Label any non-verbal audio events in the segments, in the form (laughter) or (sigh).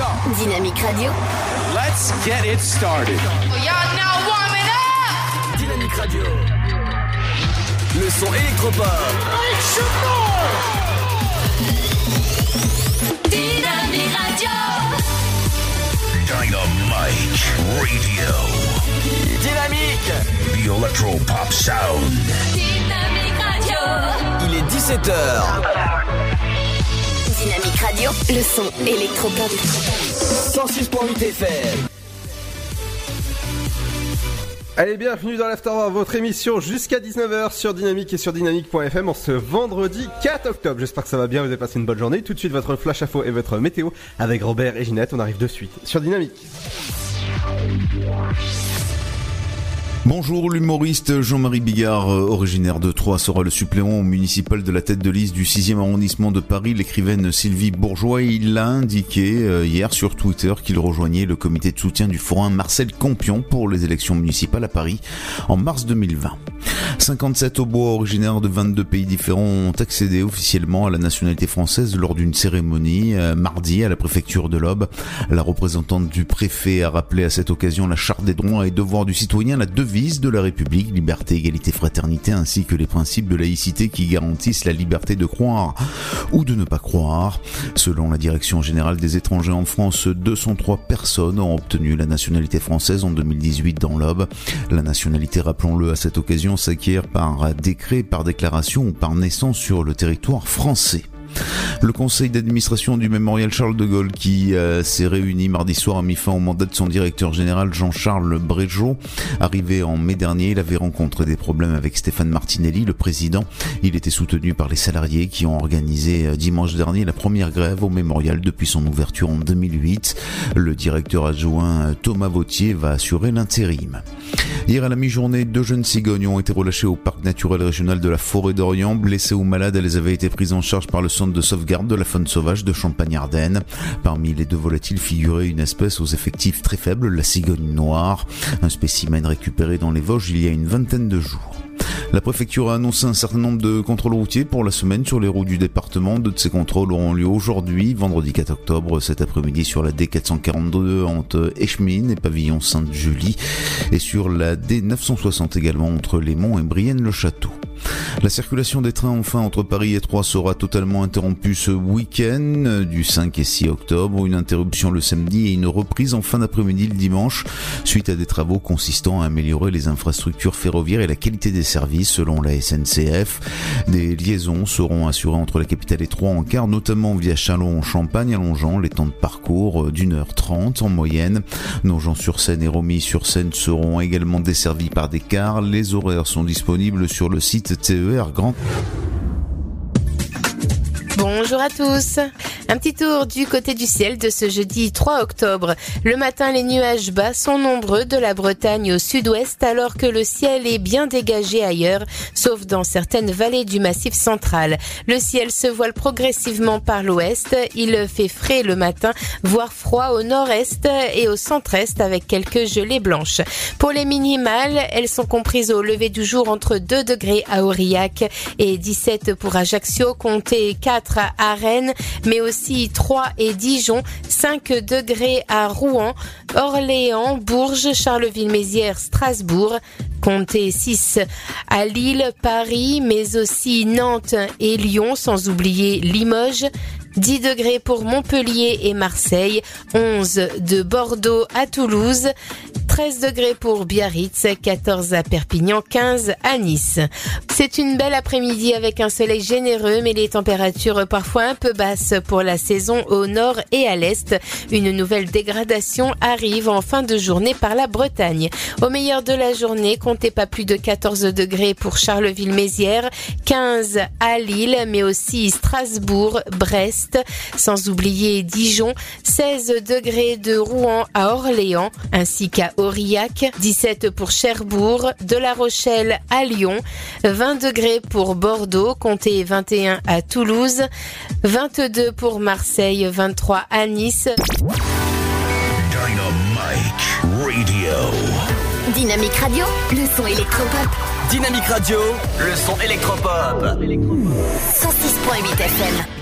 So, Dynamique Radio. let's get it started. Y'all now warming up! Dynamique Radio. Le son électropop. Dynamique Radio. Dynamite Radio. Dynamique. The Electro Pop Sound. Dynamique Radio. Il est 17h. Dynamique Radio. Le son électropop. 106.8 FM. Allez, bienvenue dans l'Afterwork, votre émission jusqu'à 19h sur Dynamique et sur dynamique.fm en ce vendredi 4 octobre. J'espère que ça va bien, vous avez passé une bonne journée. Tout de suite, votre flash info et votre météo avec Robert et Ginette. On arrive de suite sur Dynamique. Bonjour, l'humoriste Jean-Marie Bigard, euh, originaire de Troyes, sera le suppléant municipal de la tête de liste du 6e arrondissement de Paris. L'écrivaine Sylvie Bourgeois, il l'a indiqué euh, hier sur Twitter qu'il rejoignait le comité de soutien du forain Marcel Campion pour les élections municipales à Paris en mars 2020. 57 bois originaires de 22 pays différents ont accédé officiellement à la nationalité française lors d'une cérémonie euh, mardi à la préfecture de l'Aube. La représentante du préfet a rappelé à cette occasion la charte des droits et devoirs du citoyen, la devise de la République, liberté, égalité, fraternité, ainsi que les principes de laïcité qui garantissent la liberté de croire ou de ne pas croire. Selon la Direction générale des étrangers en France, 203 personnes ont obtenu la nationalité française en 2018 dans l'Aube. La nationalité, rappelons-le, à cette occasion s'acquiert par décret, par déclaration ou par naissance sur le territoire français. Le conseil d'administration du mémorial Charles de Gaulle qui euh, s'est réuni mardi soir a mis fin au mandat de son directeur général Jean-Charles Bréjot. Arrivé en mai dernier, il avait rencontré des problèmes avec Stéphane Martinelli, le président. Il était soutenu par les salariés qui ont organisé euh, dimanche dernier la première grève au mémorial depuis son ouverture en 2008. Le directeur adjoint euh, Thomas Vautier va assurer l'intérim. Hier à la mi-journée, deux jeunes cigognes ont été relâchées au parc naturel régional de la Forêt d'Orient. Blessées ou malades, elles avaient été prises en charge par le centre de sauvegarde de la faune sauvage de Champagne-Ardenne. Parmi les deux volatiles figurait une espèce aux effectifs très faibles, la cigogne noire, un spécimen récupéré dans les Vosges il y a une vingtaine de jours. La préfecture a annoncé un certain nombre de contrôles routiers pour la semaine sur les routes du département. Deux de ces contrôles auront lieu aujourd'hui, vendredi 4 octobre, cet après-midi sur la D442 entre Eschmine et Pavillon Sainte-Julie et sur la D960 également entre Les Monts et Brienne-le-Château. La circulation des trains enfin entre Paris et Troyes sera totalement interrompue ce week-end du 5 et 6 octobre. Une interruption le samedi et une reprise en fin d'après-midi le dimanche suite à des travaux consistant à améliorer les infrastructures ferroviaires et la qualité des services selon la SNCF. Des liaisons seront assurées entre la capitale et Troyes en car, notamment via Chalon-en-Champagne, allongeant les temps de parcours euh, d'une heure trente en moyenne. Nogent-sur-Seine et Romilly-sur-Seine seront également desservis par des cars. Les horaires sont disponibles sur le site TER Grand. Bonjour à tous. Un petit tour du côté du ciel de ce jeudi 3 octobre. Le matin, les nuages bas sont nombreux de la Bretagne au sud-ouest alors que le ciel est bien dégagé ailleurs, sauf dans certaines vallées du massif central. Le ciel se voile progressivement par l'ouest. Il fait frais le matin, voire froid au nord-est et au centre-est avec quelques gelées blanches. Pour les minimales, elles sont comprises au lever du jour entre 2 degrés à Aurillac et 17 pour Ajaccio, comptez 4 à Rennes, mais aussi 3 et Dijon, 5 degrés à Rouen, Orléans, Bourges, Charleville-Mézières, Strasbourg, comptez 6 à Lille, Paris, mais aussi Nantes et Lyon, sans oublier Limoges. 10 degrés pour Montpellier et Marseille, 11 de Bordeaux à Toulouse, 13 degrés pour Biarritz, 14 à Perpignan, 15 à Nice. C'est une belle après-midi avec un soleil généreux, mais les températures parfois un peu basses pour la saison au nord et à l'est. Une nouvelle dégradation arrive en fin de journée par la Bretagne. Au meilleur de la journée, comptez pas plus de 14 degrés pour Charleville-Mézières, 15 à Lille, mais aussi Strasbourg, Brest, sans oublier Dijon, 16 degrés de Rouen à Orléans, ainsi qu'à Aurillac, 17 pour Cherbourg, de La Rochelle à Lyon, 20 degrés pour Bordeaux, comptez 21 à Toulouse, 22 pour Marseille, 23 à Nice. Dynamite Radio. Dynamique Radio. Le son électropop. Dynamique Radio. Le son électropop. 106.8 FM.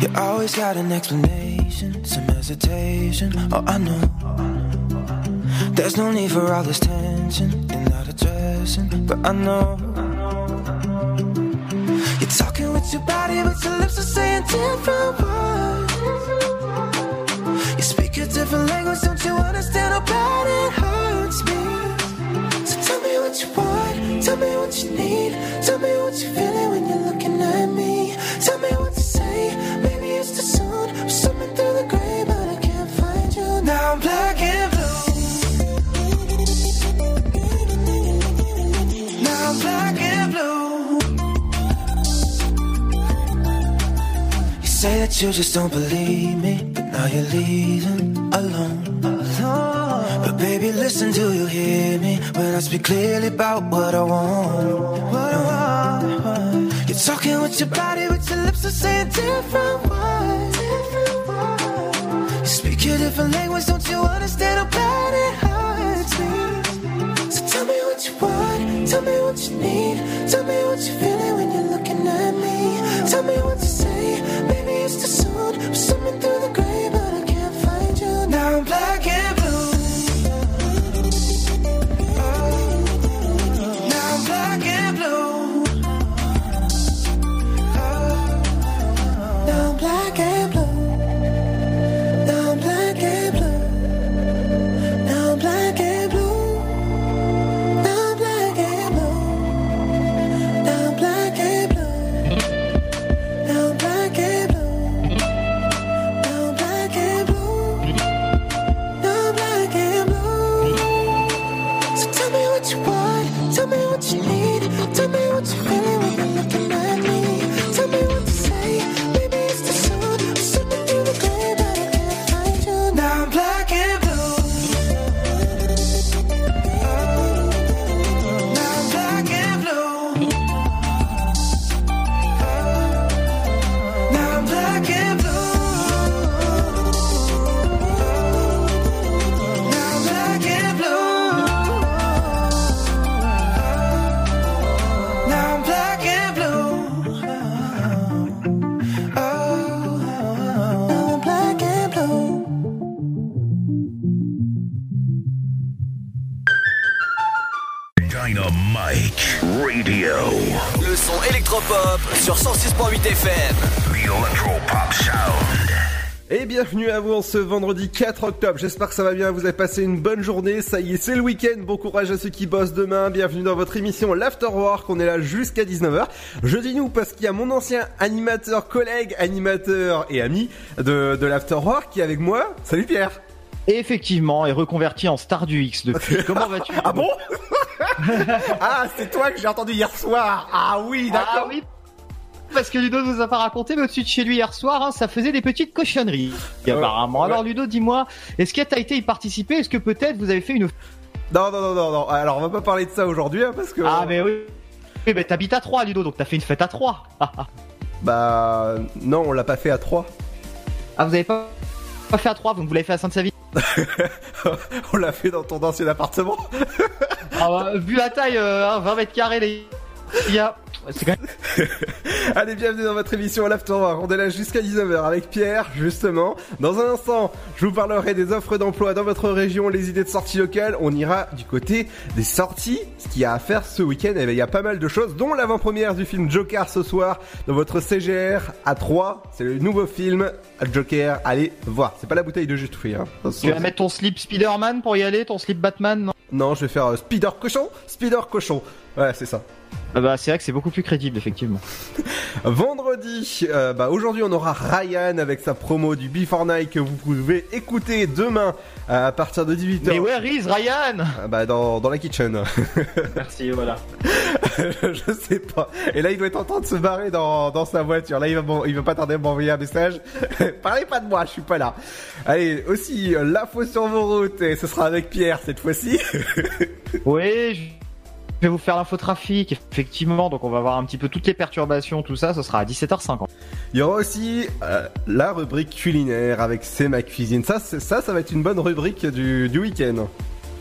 You always got an explanation, some hesitation. Oh, I know. There's no need for all this tension in that addressing, but I know. You're talking with your body, but your lips are saying different words. You speak a different language, don't you understand how bad it hurts me? So tell me what you want, tell me what you need, tell me what you're feeling when you're looking at me. Tell me what say that you just don't believe me, but now you're leaving alone. alone. But baby, listen, do you hear me when I speak clearly about what I want? What I want. You're talking with your body, but your lips are saying different words. Different words. You speak a different language, don't you understand how bad it hurts me? So tell me what you want, tell me what you need, tell me what you're feeling when you're looking at me. Tell me what to say, maybe it's too soon. I'm swimming through the gray, but I can't find you. Now I'm black and bienvenue à vous en ce vendredi 4 octobre. J'espère que ça va bien, vous avez passé une bonne journée. Ça y est, c'est le week-end. Bon courage à ceux qui bossent demain. Bienvenue dans votre émission l'Afterwork. On est là jusqu'à 19h. Je dis nous parce qu'il y a mon ancien animateur, collègue, animateur et ami de, de l'Afterwork qui est avec moi. Salut Pierre. Effectivement, est reconverti en star du X depuis. (laughs) Comment vas-tu Ah bon? (laughs) Ah, c'est toi que j'ai entendu hier soir. Ah oui, d'accord. Ah oui parce que Ludo nous a pas raconté, mais au-dessus de chez lui hier soir, hein, ça faisait des petites cochonneries. apparemment. Alors Ludo, dis-moi, est-ce que t'as été y participer? Est-ce que peut-être vous avez fait une Non, non, non, non, non. Alors on va pas parler de ça aujourd'hui hein, parce que. Ah mais oui. Oui, mais t'habites à 3 Ludo, donc t'as fait une fête à 3 (laughs) Bah non, on l'a pas fait à 3 Ah vous avez pas, pas fait à 3 donc vous l'avez fait à Sainte-Savine (laughs) On l'a fait dans ton ancien appartement. ah, bah, Vu la taille, euh, 20 mètres carrés les gars, c'est quand même... (laughs) Allez, bienvenue dans votre émission l'Afterwork. On est là jusqu'à 19h avec Pierre, justement. Dans un instant, je vous parlerai des offres d'emploi dans votre région, les idées de sorties locales. On ira du côté des sorties, ce qu'il y a à faire ce week-end. Et il y a pas mal de choses, dont l'avant-première du film Joker ce soir dans votre CGR à 3. C'est le nouveau film Joker. Allez voir. C'est pas la bouteille de jus de fruits. Hein. Tu vas mettre ton slip Spider-Man pour y aller, ton slip Batman, non? Non, je vais faire euh, Spider Cochon. Spider Cochon. Ouais, c'est ça. Ah bah c'est vrai que c'est beaucoup plus crédible effectivement. (laughs) Vendredi, euh, bah aujourd'hui on aura Ryan avec sa promo du Before Night que vous pouvez écouter demain euh, à partir de 18h. Mais where is Ryan? Ah Bah dans, dans la kitchen. (laughs) Merci, voilà. (laughs) je sais pas. Et là il doit être en train de se barrer dans, dans sa voiture. Là il va, il va pas tarder à m'envoyer un message. Parlez pas de moi, je suis pas là. Allez, aussi euh, l'info sur vos routes et ce sera avec Pierre cette fois-ci. Oui, je vais vous faire l'infotrafic, effectivement, donc on va voir un petit peu toutes les perturbations, tout ça, ce sera à 17h50. Il y aura aussi euh, la rubrique culinaire avec C'est ma cuisine. Ça, ça, ça va être une bonne rubrique du, du week-end.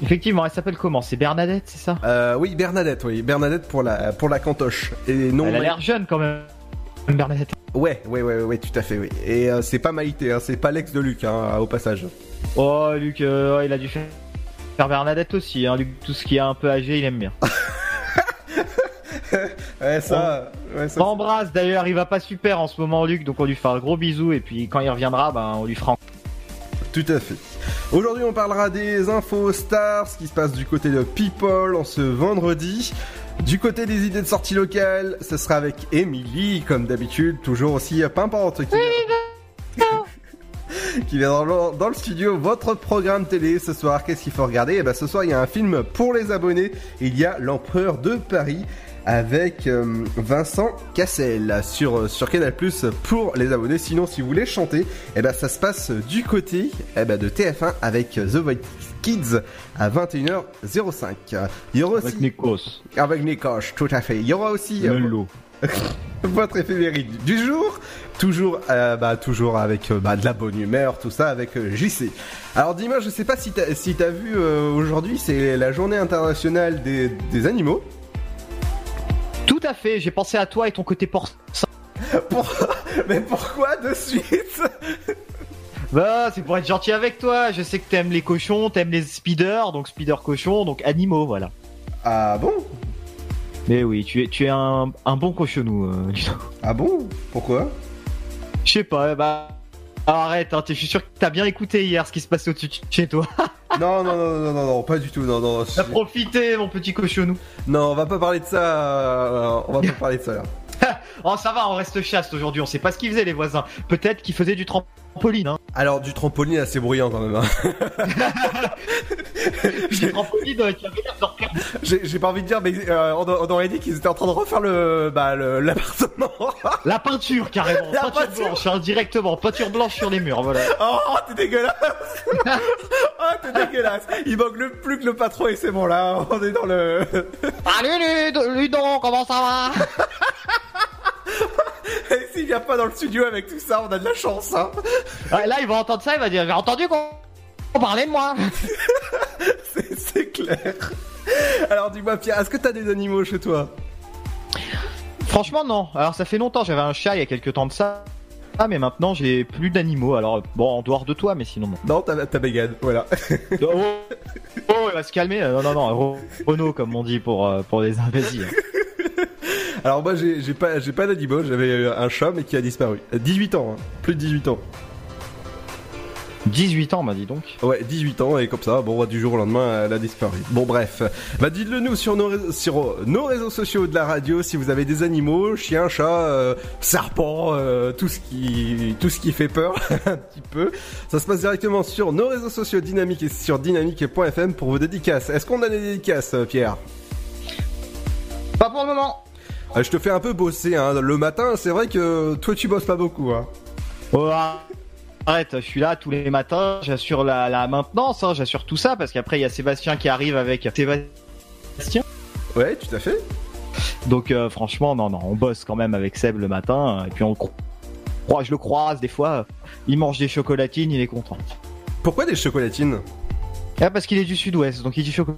Effectivement, elle s'appelle comment? C'est Bernadette, c'est ça? Euh, oui, Bernadette, oui, Bernadette pour la pour la cantoche et non. Elle a l'air jeune quand même, Bernadette. Ouais, ouais, ouais, ouais, tout à fait, oui. Et euh, c'est pas Maïté, hein, c'est pas l'ex de Luc, hein, au passage. Oh, Luc, euh, il a dû faire faire Bernadette aussi. Hein. Luc, tout ce qui est un peu âgé, il aime bien. (laughs) Ouais, ça, ouais, ça, embrasse d'ailleurs, il va pas super en ce moment, Luc, donc on lui fait un gros bisou et puis quand il reviendra, ben on lui fera. un- Tout à fait. Aujourd'hui, on parlera des infos stars, ce qui se passe du côté de People en ce vendredi. Du côté des idées de sortie locale, ce sera avec Emily, comme d'habitude, toujours aussi pimpante. Qui. (laughs) qui vient dans le, dans le studio. Votre programme télé ce soir, qu'est-ce qu'il faut regarder? Eh ben, ce soir, il y a un film pour les abonnés. Il y a L'Empereur de Paris avec euh, Vincent Cassel sur, sur Canal Plus pour les abonnés. Sinon, si vous voulez chanter, eh ben, ça se passe du côté eh ben, de TF1 avec The Voice Kids à 21h05. Il y aura aussi... Avec Nikos. Avec Nikos, tout à fait. Il y aura aussi... euh, lot. (laughs) votre éphéméride du jour, toujours, euh, bah, toujours avec euh, bah, de la bonne humeur, tout ça avec euh, JC. Alors dis-moi, je sais pas si t'as si t'as vu aujourd'hui, c'est la journée internationale des, des animaux. Tout à fait, j'ai pensé à toi et ton côté porcin. (laughs) Pour- Mais pourquoi de suite? (laughs) Bah, c'est pour être gentil avec toi. Je sais que t'aimes les cochons, t'aimes les speeders, donc speeder cochon, donc animaux, voilà. Ah bon? Mais oui, tu es, tu es un, un bon cochonou, euh. (laughs) Ah bon? Pourquoi? Je sais pas, bah. Arrête, hein, je suis sûr que t'as bien écouté hier ce qui se passait au-dessus de chez toi. (laughs) non, non, non, non, non, non, pas du tout, non, non. T'as profité, mon petit cochonou. Non, on va pas parler de ça, euh, on va pas (laughs) parler de ça là. Oh, ça va, on reste chaste aujourd'hui, on sait pas ce qu'ils faisaient les voisins. Peut-être qu'ils faisaient du trampoline, hein. Alors du trampoline assez bruyant quand même. hein. (laughs) Trampoline euh, qui avait l'air de repère- J'ai pas envie de dire, mais euh, on, on aurait dit qu'ils étaient en train de refaire le bah le- l'appartement. (laughs) La peinture, carrément. La peinture, peinture. blanche, hein, directement. Peinture blanche sur les murs, voilà. Oh, t'es dégueulasse (laughs) Oh, t'es dégueulasse Il manque le plus que le patron et c'est bon là, on est dans le... Salut Ludo, Ludon, comment ça va? (laughs) Et s'il vient pas dans le studio avec tout ça, on a de la chance, hein Ouais, Là, il va entendre ça, il va dire J'ai entendu qu'on on parlait de moi. (laughs) C'est- clair. Alors dis-moi Pierre, est-ce que t'as des animaux chez toi? Franchement, non. Alors, ça fait longtemps, j'avais un chat il y a quelques temps de ça. Ah, mais maintenant, j'ai plus d'animaux. Alors, bon, en dehors de toi, mais sinon, non. Non, t'as Bégane, voilà. (laughs) oh, oh, il va se calmer. Non, non, non. Renault, comme on dit pour, euh, pour les imbéciles. Alors moi j'ai pas, j'ai pas d'animaux, j'avais euh, un chat mais qui a disparu. Euh, 18 ans, hein. plus de 18 ans. 18 ans, m'a dit donc. Ouais, 18 ans et comme ça, bon, du jour au lendemain, elle a disparu. Bon, bref. Bah, dites-le nous sur nos, réseaux, sur euh, nos réseaux sociaux de la radio si vous avez des animaux, chiens, chats, euh, serpents, euh, tout ce qui, tout ce qui fait peur, (laughs) un petit peu. Ça se passe directement sur nos réseaux sociaux Dynamique et sur dynamique.fm pour vos dédicaces. Est-ce qu'on a des dédicaces, Pierre? Pas pour le moment. Euh, Je te fais un peu bosser, hein. Le matin, c'est vrai que toi, tu bosses pas beaucoup, hein. Oh, arrête, je suis là tous les matins, j'assure la, la maintenance, hein, j'assure tout ça, parce qu'après il y a Sébastien qui arrive avec Sébastien. Ouais, tout à fait. Donc euh, franchement, non, non, on bosse quand même avec Seb le matin, et puis on croise, je le croise des fois, il mange des chocolatines, il est content. Pourquoi des chocolatines? Ah, parce qu'il est du sud-ouest, donc il dit chocolat.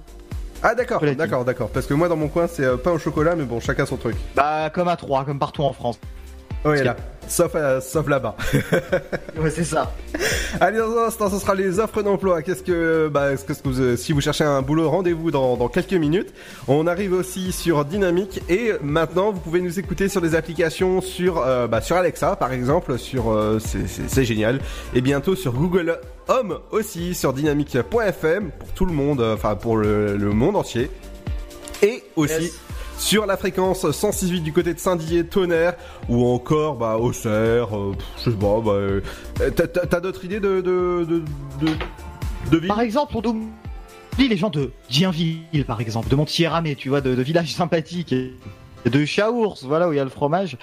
Ah d'accord, d'accord, d'accord. Parce que moi dans mon coin c'est euh, pain au chocolat, mais bon, chacun son truc. Bah, comme à Troyes, comme partout en France. Oui, là. Sauf, euh, sauf là-bas. (laughs) Ouais, c'est ça. Allez, dans un instant, ce sera les offres d'emploi. Qu'est-ce que, bah, est-ce que vous, euh, si vous cherchez un boulot, rendez-vous dans, dans quelques minutes. On arrive aussi sur Dynamique et maintenant, vous pouvez nous écouter sur des applications sur, euh, bah, sur Alexa, par exemple, sur, euh, c'est, génial. Et bientôt sur Google Home aussi, sur dynamique.fm pour tout le monde, enfin, pour le, le monde entier. Et aussi, Yes. Sur la fréquence 106.8 du côté de Saint-Dié, Tonnerre, ou encore bah, Auxerre, euh, je sais pas, bah, euh, t'as- d'autres idées de, de, Par exemple, on oublie les gens de Dienville, par exemple, de Montier-Ramé, tu vois, de, de villages sympathiques. Et de Chaours, voilà où il y a le fromage.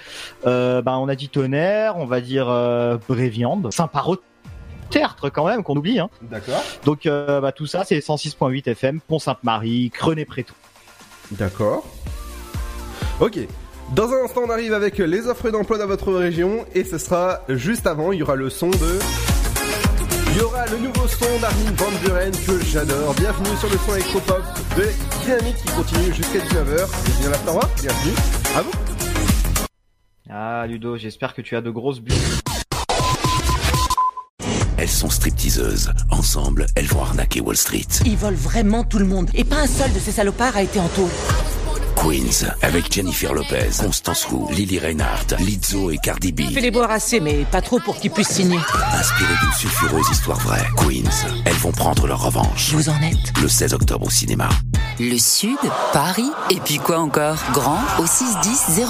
Euh, ben, on a dit Tonnerre, on va dire euh, Bréviande, Saint-Parot-Tertre quand même, qu'on oublie. Hein. D'accord. Donc euh, bah, tout ça, c'est 106.8 FM, Pont-Sainte-Marie, Crenay-Prétou. D'accord. Ok. Dans un instant, on arrive avec les offres d'emploi dans votre région et ce sera juste avant, il y aura le son de... Il y aura le nouveau son d'Armin Van Buren que j'adore. Bienvenue sur le son électropop de Dynamique qui continue jusqu'à 19h. C'est bien la bienvenue. À vous. Ah Ludo, j'espère que tu as de grosses buts. Elles sont stripteaseuses. Ensemble, elles vont arnaquer Wall Street. Ils volent vraiment tout le monde. Et pas un seul de ces salopards a été en taule. Queens, avec Jennifer Lopez, Constance Wu, Lily Reinhardt, Lizzo et Cardi B. Fais les boire assez, mais pas trop pour qu'ils puissent signer. Inspirées d'une sulfureuse histoire vraie, Queens, elles vont prendre leur revanche. Vous en êtes Le 16 octobre au cinéma. Le Sud, Paris, et puis quoi encore? Grand au 61000.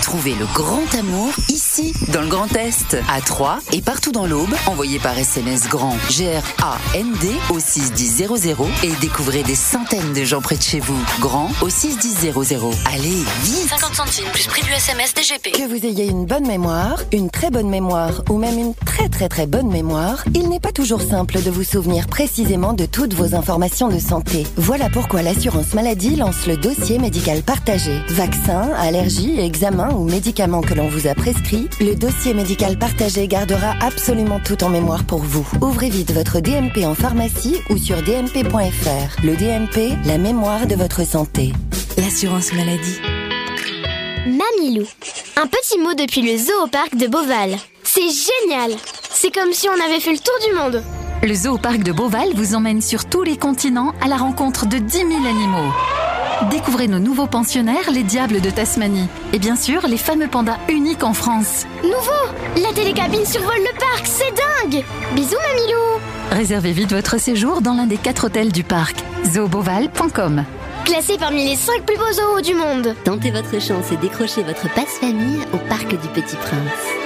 Trouvez le grand amour ici, dans le Grand Est, à Troyes et partout dans l'Aube. Envoyez par SMS grand G-R-A-N-D au 61000 et découvrez des centaines de gens près de chez vous. Grand au 61000. Allez, vite 50 centimes plus prix du SMS DGP. Que vous ayez une bonne mémoire, une très bonne mémoire ou même une très très très bonne mémoire, il n'est pas toujours simple de vous souvenir précisément de toutes vos informations de santé. Voilà pourquoi l'assurance maladie lance le dossier médical partagé. Vaccins, allergies, examens ou médicaments que l'on vous a prescrits, le dossier médical partagé gardera absolument tout en mémoire pour vous. Ouvrez vite votre DMP en pharmacie ou sur dmp.fr. Le DMP, la mémoire de votre santé. L'assurance maladie. Mamilou. Un petit mot depuis le zoo au parc de Beauval. C'est génial C'est comme si on avait fait le tour du monde Le zoo au parc de Beauval vous emmène sur tous les continents à la rencontre de 10 000 animaux. Découvrez nos nouveaux pensionnaires, les diables de Tasmanie. Et bien sûr, les fameux pandas uniques en France. Nouveau La télécabine survole le parc, c'est dingue Bisous Mamilou Réservez vite votre séjour dans l'un des quatre hôtels du parc. zooboval.com Classé parmi les 5 plus beaux zoos du monde Tentez votre chance et décrochez votre passe-famille au Parc du Petit Prince.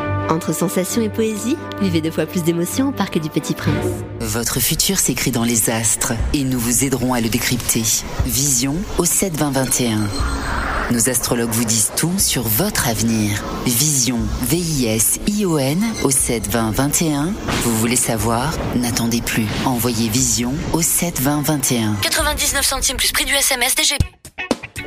Entre sensations et poésie, vivez deux fois plus d'émotions au Parc du Petit Prince. Votre futur s'écrit dans les astres et nous vous aiderons à le décrypter. Vision au 7 20 21. Nos astrologues vous disent tout sur votre avenir. Vision, V-I-S-I-O-N au 7 20 21. Vous voulez savoir? N'attendez plus. Envoyez Vision au 7 20 21. 99 centimes plus prix du SMS DGP.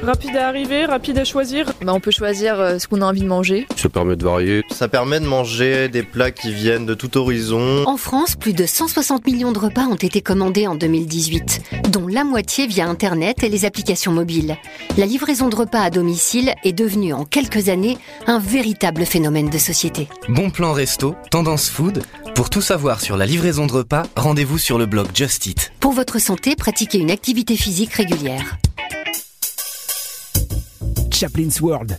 Rapide à arriver, rapide à choisir. Bah, on peut choisir euh, ce qu'on a envie de manger. Ça permet de varier. Ça permet de manger des plats qui viennent de tout horizon. En France, plus de 160 millions de repas ont été commandés en 2018, dont la moitié via Internet et les applications mobiles. La livraison de repas à domicile est devenue en quelques années un véritable phénomène de société. Bon plan resto, tendance food. Pour tout savoir sur la livraison de repas, rendez-vous sur le blog Just Eat. Pour votre santé, pratiquez une activité physique régulière. Chaplin's World.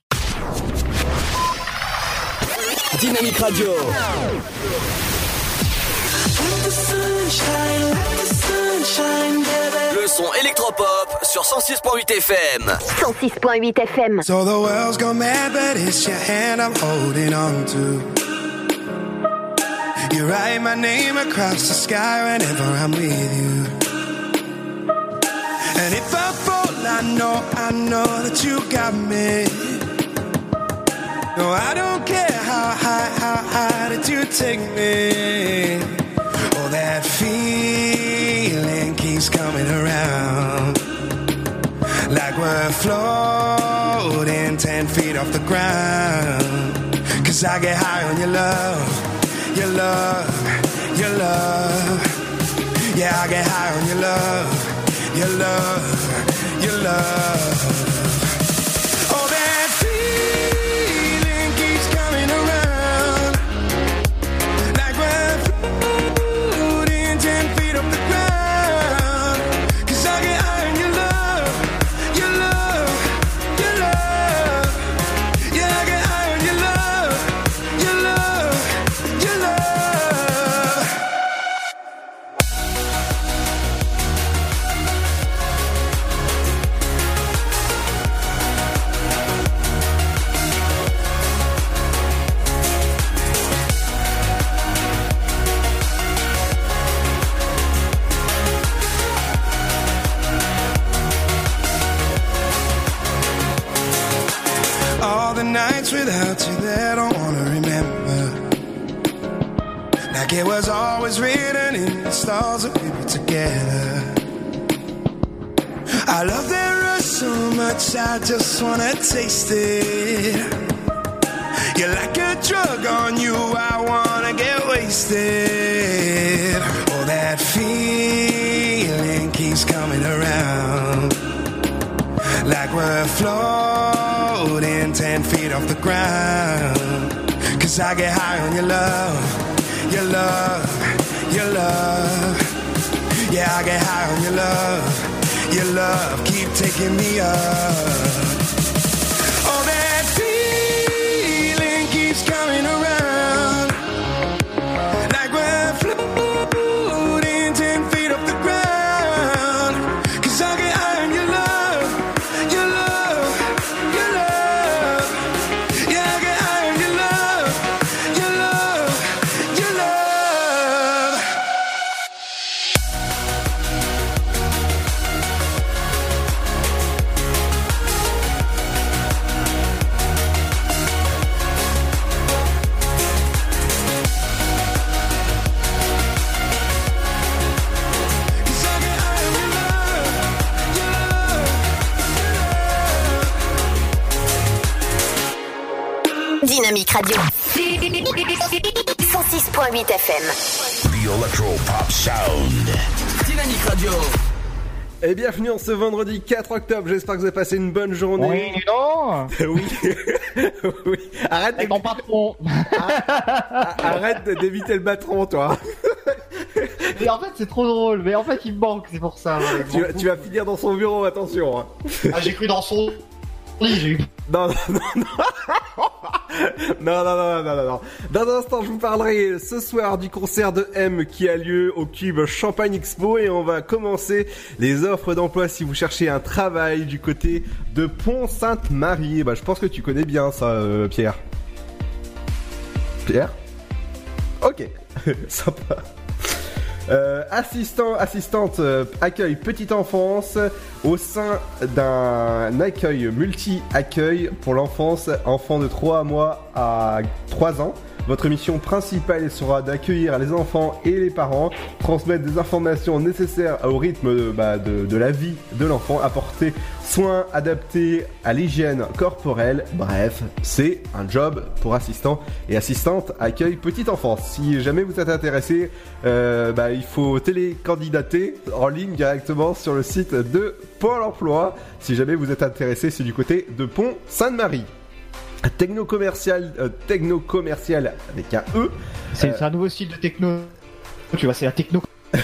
Dynamique Radio. Le son électropop sur 106.8 FM. 106.8 FM. So the world's gone mad, but it's your hand I'm holding on to. You write my name across the sky whenever I'm with you. And if I fall, I know, I know that you got me. No, I don't care how high, how high did you take me. Oh, that feeling keeps coming around. Like we're floating 10 feet off the ground. Cause I get high on your love, your love, your love. Yeah, I get high on your love, your love, your love. Like it was always written in the stars that we were together. I love that rush so much, I just wanna taste it. You're like a drug on you, I wanna get wasted. Oh, that feeling keeps coming around. Like we're floating 10 feet off the ground. Cause I get high on your love, your love, your love. Yeah, I get high on your love, your love. Keep taking me up. Oh, that feeling keeps coming around. Radio. 106.8 FM. The Electro Pop Sound. Dynamique Radio. Et bienvenue en ce vendredi 4 octobre, j'espère que vous avez passé une bonne journée. Oui, non (laughs) oui. oui. Arrête Avec mon patron (laughs) Arrête de- d'éviter le patron, toi. Mais en fait, c'est trop drôle, mais en fait, il me manque, c'est pour ça. ouais. tu, vas- tu vas finir dans son bureau, attention. hein. Ah, j'ai cru dans son lit, j'ai eu. Non, non, non, non. (laughs) non, non, non, non, non, non. Dans un instant, je vous parlerai ce soir du concert de M qui a lieu au Cube Champagne Expo et on va commencer les offres d'emploi si vous cherchez un travail du côté de Pont-Sainte-Marie. Bah, je pense que tu connais bien ça, euh, Pierre. Pierre? Ok, (laughs) sympa. Euh, assistant, assistante euh, accueil petite enfance au sein d'un accueil multi-accueil pour l'enfance, enfant de 3 mois à 3 ans. Votre mission principale sera d'accueillir les enfants et les parents, transmettre des informations nécessaires au rythme bah, de, la vie de l'enfant, apporter soins adaptés à l'hygiène corporelle. Bref, c'est un job pour assistant et assistante accueil petite enfance. Si jamais vous êtes intéressé, euh, bah, il faut télécandidater en ligne directement sur le site de Pôle emploi. Si jamais vous êtes intéressé, c'est du côté de Pont Sainte-Marie. Techno commercial, euh, techno commercial avec un E. C'est Euh, c'est un nouveau style de techno. Tu vois, c'est la techno. (laughs)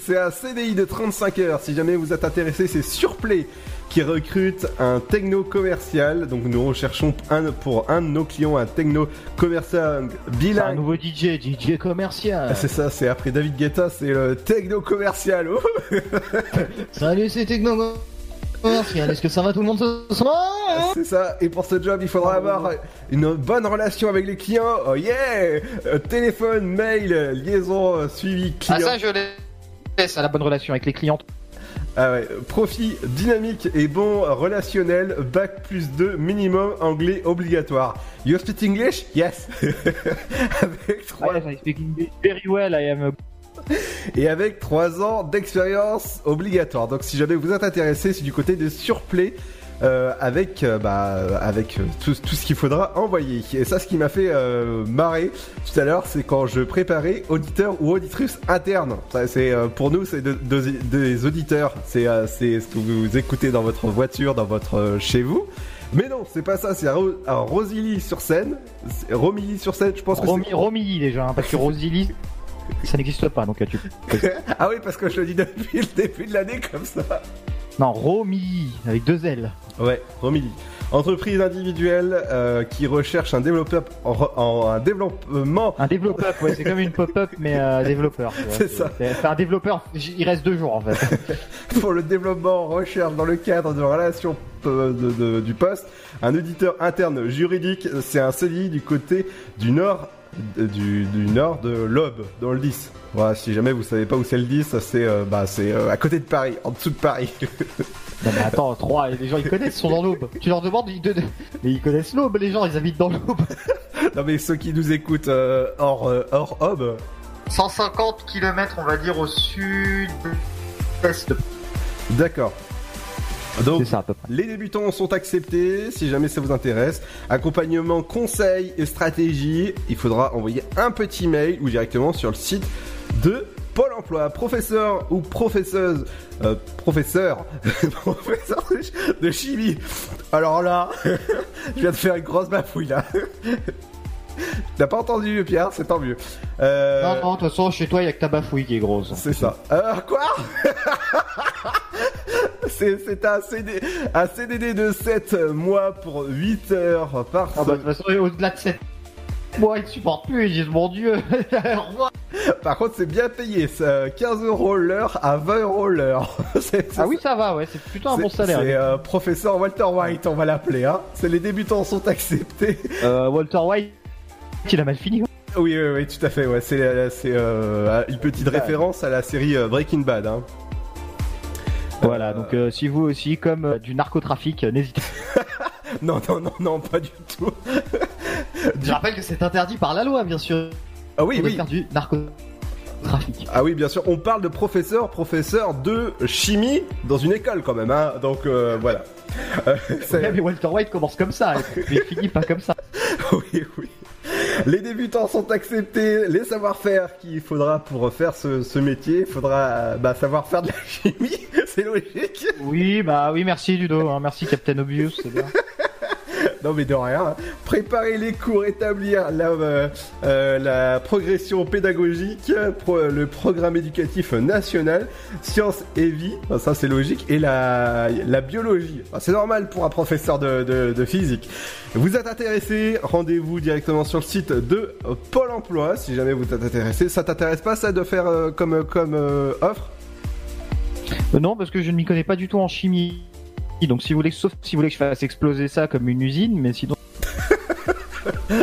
c'est un CDI de 35 heures. Si jamais vous êtes intéressé, c'est Surplay qui recrute un techno commercial. Donc nous recherchons un, pour un de nos clients un techno commercial C'est un bilingue. nouveau DJ, DJ commercial. Ah, c'est ça, c'est après David Guetta, c'est le techno commercial. Oh (laughs) Salut, c'est techno commercial. Est-ce que ça va tout le monde ce soir C'est ça, et pour ce job, il faudra avoir une bonne relation avec les clients. Oh yeah Euh, Téléphone, mail, liaison, euh, suivi client. Ah, ça, je laisse à la bonne relation avec les clients. Ah ouais, profit dynamique et bon relationnel, bac plus 2 minimum, anglais obligatoire. You speak English? Yes. (laughs) avec trois... Yes, I speak English very well, I am a Et avec 3 ans d'expérience obligatoire. Donc si jamais vous êtes intéressé, c'est du côté de Surplay. euh, avec euh, bah, avec euh, tout, tout ce qu'il faudra envoyer. Et ça, ce qui m'a fait euh, marrer tout à l'heure, c'est quand je préparais auditeur ou auditrice interne. Ça, c'est pour nous, c'est de- de- des auditeurs. C'est c'est ce que vous écoutez dans votre voiture, dans votre chez vous. Mais non, c'est pas ça. C'est Ro- à Rosilly sur scène, Romilly sur scène. Je pense que c'est Romilly déjà, hein, parce que (laughs) Rosilly, ça n'existe pas, donc tu. (laughs) ah oui, parce que je le dis depuis le début de l'année comme ça. Non, Romilly, avec deux L. Ouais, Romilly. Entreprise individuelle euh, qui recherche un développeur en, en- un développement. Un développeur, ouais, c'est comme une pop-up, mais euh, développeur. C'est ça. C'est un développeur, il reste deux jours en fait. (laughs) pour le développement en recherche dans le cadre de relations euh, de- de- du poste. Un auditeur interne juridique, c'est un CDI du côté du nord du, du nord de l'Aube, dans le 10. Voilà, si jamais vous savez pas où c'est le 10, c'est euh, bah, c'est euh, à côté de Paris, en dessous de Paris. (laughs) Non mais attends, trois, les gens ils connaissent, ils sont dans l'aube. Tu leur demandes, ils mais ils connaissent l'aube, les gens, ils habitent dans l'aube. (laughs) Non mais ceux qui nous écoutent euh, hors euh, hors hob. 150 km, on va dire, au sud-est. D'accord. Donc, C'est ça, à peu près. les débutants sont acceptés, si jamais ça vous intéresse. Accompagnement, conseils et stratégie, il faudra envoyer un petit mail ou directement sur le site de Pôle emploi. Professeur ou professeuse, euh, professeur, (laughs) professeur de chimie. Alors là, (laughs) je viens de faire une grosse bafouille là. (laughs) T'as pas entendu Pierre, c'est tant mieux. Euh, Non, non, de toute façon, chez toi, il y a que ta bafouille qui est grosse. c'est ça. Euh, quoi? (laughs) C'est un, CD, un CDD de 7 mois pour 8 heures par Ah bah, de toute façon, au-delà de 7 mois, ils supportent plus, ils disent, mon dieu. (laughs) Par contre, c'est bien payé. C'est euh, 15 euros l'heure à 20 euros l'heure. (laughs) Ah oui, ça va, ouais, c'est plutôt un bon salaire. C'est euh, professeur Walter White, on va l'appeler. Hein. C'est les débutants sont acceptés. Euh, Walter White, il a mal fini. Oui, oui, oui, tout à fait. Ouais, c'est euh, euh, une petite référence à la série euh, Breaking Bad. Hein. Voilà, donc euh, si vous aussi, comme euh, du narcotrafic, euh, n'hésitez (laughs) Non, non, non, non, pas du tout. (laughs) Je rappelle que c'est interdit par la loi, bien sûr. Ah oui, oui. faire du narcotrafic. Ah oui, bien sûr. On parle de professeur, professeur de chimie dans une école quand même. Hein. Donc euh, voilà. (laughs) Euh, Ouais, mais Walter White commence comme ça, et il finit pas comme ça. oui, oui. (laughs) Les débutants sont acceptés, les savoir-faire qu'il faudra pour faire ce, ce métier, il faudra bah, savoir faire de la (laughs) chimie, c'est logique. Oui, bah oui, merci Ludo, hein, merci Captain Obvious, c'est bien. (laughs) Non mais de rien. hein. Préparer les cours, établir la, euh, euh, progression pédagogique, le programme éducatif national, sciences et vie, ça c'est logique, et la, biologie. C'est normal pour un professeur de, physique. Vous êtes intéressé, rendez-vous directement sur le site de Pôle Emploi si jamais vous êtes intéressé. Ça t'intéresse pas ça de faire euh, comme, offre? Non, parce que je ne m'y connais pas du tout en chimie. Donc si vous voulez, sauf si vous voulez que je fasse exploser ça comme une usine, mais sinon. (laughs)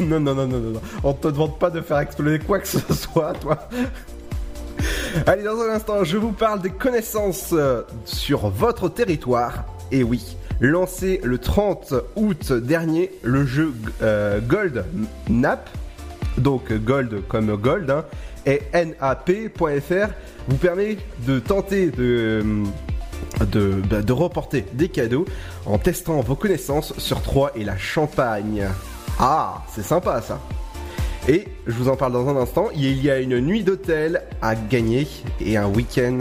non, non, non, non, non. On te demande pas de faire exploser quoi que ce soit, toi. Allez, dans un instant, je vous parle des connaissances euh, sur votre territoire. Et oui, lancé le 30 août dernier, le jeu euh, Gold Nap, donc Gold comme Gold, hein, et nap.fr vous permet de tenter de de, bah, de remporter des cadeaux en testant vos connaissances sur Troyes et la Champagne. Ah, c'est sympa ça. Et je vous en parle dans un instant, il y a une nuit d'hôtel à gagner et un week-end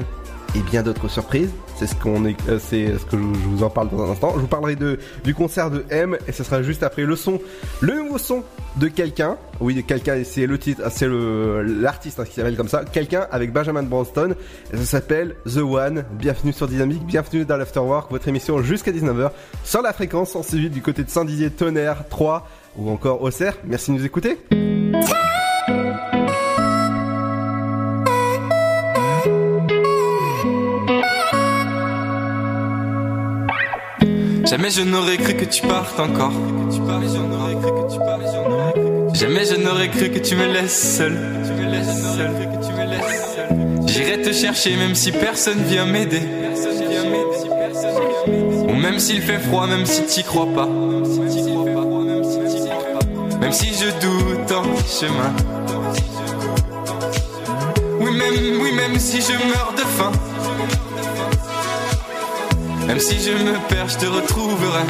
et bien d'autres surprises. C'est ce qu'on est, euh, c'est ce que je, vous en parle dans un instant. Je vous parlerai de du concert de M et ce sera juste après le son, le nouveau son de quelqu'un. Oui, quelqu'un. C'est le titre, c'est le l'artiste hein, qui s'appelle comme ça. Quelqu'un avec Benjamin Bronston. Ça s'appelle The One. Bienvenue sur Dynamique, bienvenue dans l'Afterwork, votre émission jusqu'à 19h sur la fréquence en civil du côté de Saint-Dizier, Tonnerre, 3 ou encore Auxerre. Merci de nous écouter. Jamais je n'aurais cru que tu partes encore. Jamais je n'aurais cru que tu me laisses seul. J'irai te chercher même si personne vient m'aider. Ou même s'il fait froid, même si t'y crois pas. Même si je doute en chemin. Oui, même, oui, même si je meurs de faim. Même si je me perds, je te retrouverai.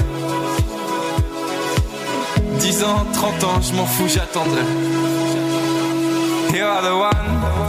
10 ans, 30 ans, je m'en fous, j'attendrai. You are the one.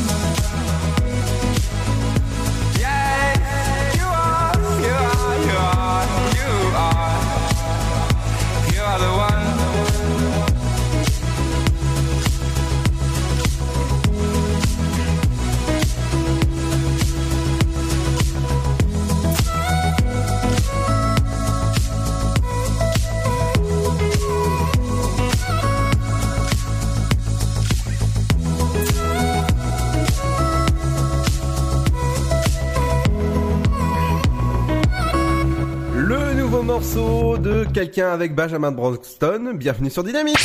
Quelqu'un avec Benjamin Broxton. Bienvenue sur Dynamique.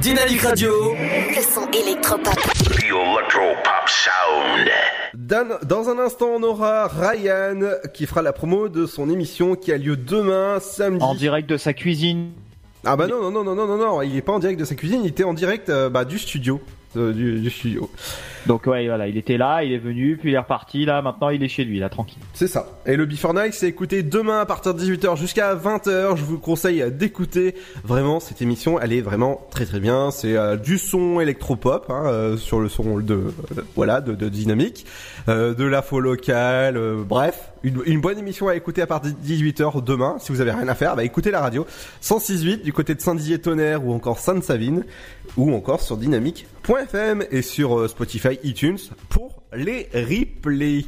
Dynamique Radio. Le son électropop. Dan- dans un instant, on aura Ryan qui fera la promo de son émission qui a lieu demain, samedi. En direct de sa cuisine. Ah bah non, non, non, non, non, non, non, il est pas en direct de sa cuisine, il était en direct euh, bah, du studio. euh, du, du studio. Donc ouais, voilà, il était là, il est venu, puis il est reparti. Là, maintenant, il est chez lui, là, tranquille. C'est ça. Et le Before Night, c'est écouté demain à partir de 18h jusqu'à 20h. Je vous conseille d'écouter vraiment cette émission. Elle est vraiment très très bien. C'est euh, du son électropop hein, euh, sur le son de voilà de, de dynamique, euh, de l'info locale. bref, une, bonne émission à écouter à partir de 18h demain. Si vous avez rien à faire, bah écoutez la radio 106.8 du côté de Saint-Dizier-Tonnerre ou encore Sainte-Savine ou encore sur dynamique.fm et sur euh, ITunes pour les replays.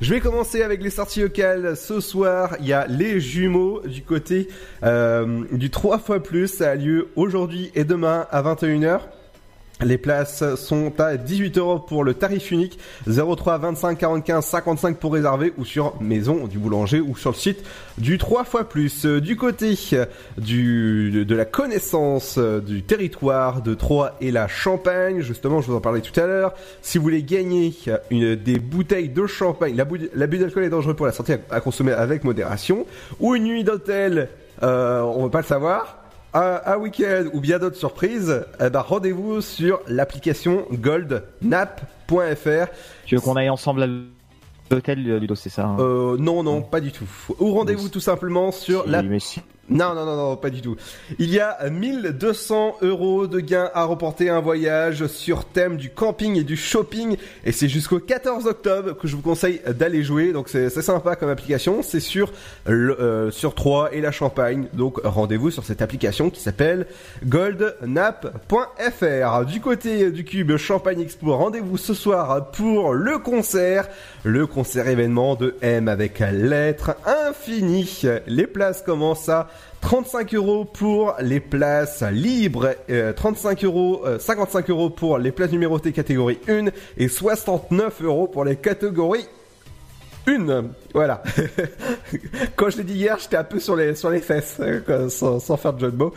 Je vais commencer avec les sorties locales. Ce soir, il y a les jumeaux du côté euh, du 3 fois plus. Ça a lieu aujourd'hui et demain à 21h. Les places sont à 18 euros pour le tarif unique, 03 25 45 55 pour réserver ou sur Maison du Boulanger ou sur le site du 3 fois plus. Du côté du, de, la connaissance du territoire de Troyes et la Champagne, justement je vous en parlais tout à l'heure, si vous voulez gagner une, des bouteilles de champagne, l'abus l'abus d'alcool est dangereux pour la santé à, à consommer avec modération, ou une nuit d'hôtel, euh, on veut pas le savoir, un, un week-end ou bien d'autres surprises, eh ben, rendez-vous sur l'application goldnap.fr. Tu veux qu'on aille ensemble à l'hôtel, Ludo, c'est ça hein? Euh, non, non, pas du tout. Ou rendez-vous tout simplement sur Si, la... mais si. Non, non, non, non, pas du tout. Il y a 1200 euros de gains à remporter un voyage sur thème du camping et du shopping. Et c'est jusqu'au 14 octobre que je vous conseille d'aller jouer. Donc c'est sympa comme application. C'est sur, le, euh, sur 3 et la Champagne. Donc rendez-vous sur cette application qui s'appelle goldnap.fr. Du côté du cube Champagne Expo, rendez-vous ce soir pour le concert. Le concert événement de M avec lettre infinie. Les places commencent à 35 euros pour les places libres, euh, 35 euros, euh, 55 euros pour les places numérotées catégorie 1 et 69 euros pour les catégories 1. Voilà. (laughs) Quand je l'ai dit hier, j'étais un peu sur les, sur les fesses, euh, sans, sans faire de jeu de mots.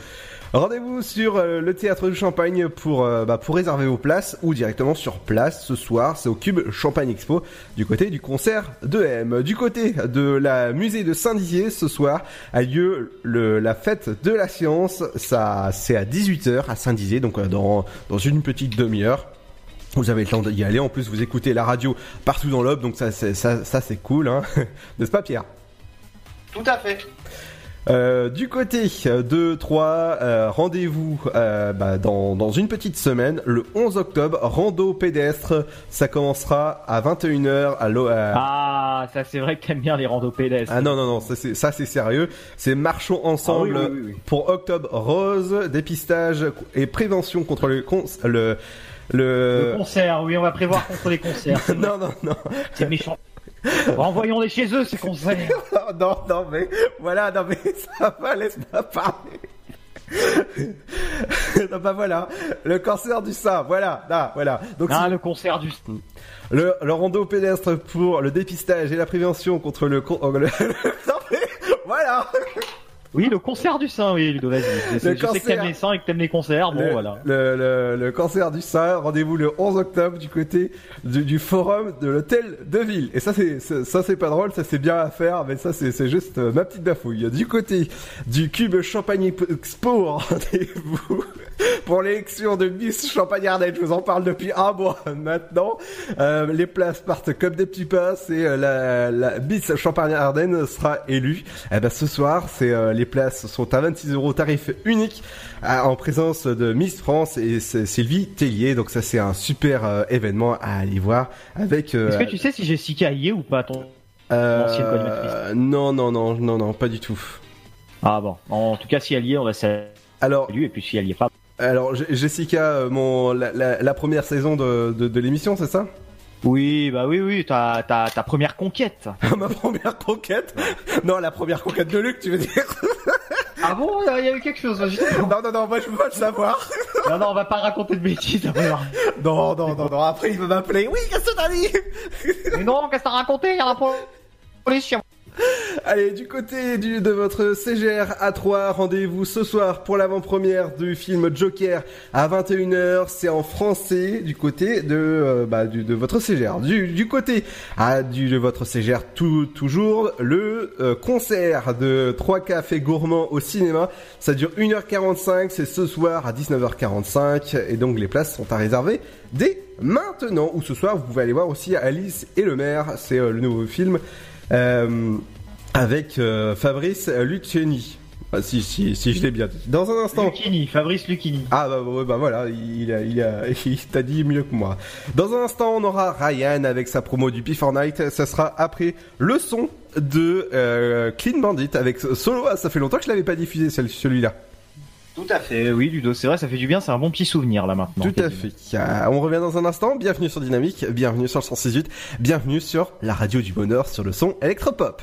Rendez-vous sur euh, le théâtre du Champagne pour, euh, bah, pour réserver vos places ou directement sur place ce soir. C'est au Cube Champagne Expo du côté du concert de M. Du côté de la musée de Saint-Dizier ce soir a lieu la fête de la science. Ça, c'est à 18h à Saint-Dizier, donc euh, dans, dans une petite demi-heure. Vous avez le temps d'y aller. En plus, vous écoutez la radio partout dans l'Aube, donc ça, c'est, ça, ça c'est cool, hein. (laughs) N'est-ce pas, Pierre? Tout à fait. Euh, du côté de Troyes, euh, rendez-vous euh, bah, dans, dans une petite semaine, le 11 octobre, rando pédestre. Ça commencera à 21h à l'eau. Ah, ça c'est vrai que t'aimes bien les randos pédestres. Ah non non non, ça c'est sérieux. C'est marchons ensemble Ah oui, oui, oui, oui. pour Octobre Rose, dépistage et prévention contre le cons- le le. Le concert, oui, on va prévoir contre les concerts. (laughs) non non non. C'est méchant. Renvoyons-les chez eux, ces concerts. (laughs) non non mais voilà non mais (laughs) ça va laisse-moi parler. (laughs) non, bah voilà, le cancer du sein, voilà, là, voilà. Donc Ah, le concert du... le, le rando pédestre pour le dépistage et la prévention contre le, con- le- non mais voilà. Oui, le concert du sein, oui, Ludo, vas-y. Je, sais que cancer. t'aimes les seins et que t'aimes les concerts, bon, le, voilà. le, le- le cancer du sein, rendez-vous le 11 octobre du côté du, du forum de l'hôtel de ville. Et ça c'est ça c'est pas drôle, ça c'est bien à faire, mais ça c'est c'est juste euh, ma petite bafouille. Du côté du cube Champagne Expo, (laughs) rendez-vous pour l'élection de Miss Champagne-Ardenne. Je vous en parle depuis un mois (laughs) maintenant. Euh, les places partent comme des petits pas. C'est euh, la, la Miss Champagne-Ardenne sera élue. Eh ben ce soir, c'est euh, les places sont à 26 euros, tarif unique, en présence de Miss France et Sylvie Tellier. Donc ça c'est un super euh, événement à aller voir avec. euh, Est-ce que tu sais si Jessica y est ou pas ton euh, non non non non non pas du tout. Ah bon. En tout cas, si elle y est, on va saluer. Alors. Et puis si elle y est pas. Alors Jessica, euh, mon la, la, la première saison de, de, de l'émission, c'est ça? Oui, bah oui, oui, ta, ta, ta première conquête. (laughs) Ma première conquête? Non, la première conquête de Luc, tu veux dire? Ah bon, il y a eu quelque chose. Non, non, non, moi je veux pas le savoir. Non, non, on va pas raconter de bêtises après. Non, non, non, non, après il va m'appeler. Oui, qu'est-ce que t'as dit? Mais non, qu'est-ce que t'as raconté? Il y a la police chez moi. (laughs) Allez, du côté de votre CGR A3, rendez-vous ce soir pour l'avant-première du film Joker à 21h. C'est en français du côté de, euh, bah, du, de votre CGR. Du, du côté ah, du, de votre CGR, tout, toujours le euh, concert de trois cafés gourmands au cinéma. Ça dure 1h45, c'est ce soir à 19h45 et donc les places sont à réserver dès maintenant. Ou ce soir, vous pouvez aller voir aussi Alice et le maire, c'est euh, le nouveau film. Euh, avec euh, Fabrice Lucchini. Ah, si, si, si, je l'ai bien dit. Dans un instant. Lucchini, Fabrice Lucchini. Ah bah, bah voilà, il, a, il, a, (laughs) il t'a dit mieux que moi. Dans un instant, on aura Ryan avec sa promo du Before Night. Ça sera après le son de euh, Clean Bandit avec Solo. Ah, ça fait longtemps que je l'avais pas diffusé celui-là. Tout à fait, oui, Ludo, c'est vrai, ça fait du bien, c'est un bon petit souvenir là maintenant. Tout à fait. Euh, On revient dans un instant. Bienvenue sur Dynamique, bienvenue sur le 168, bienvenue sur la radio du bonheur sur le son électropop.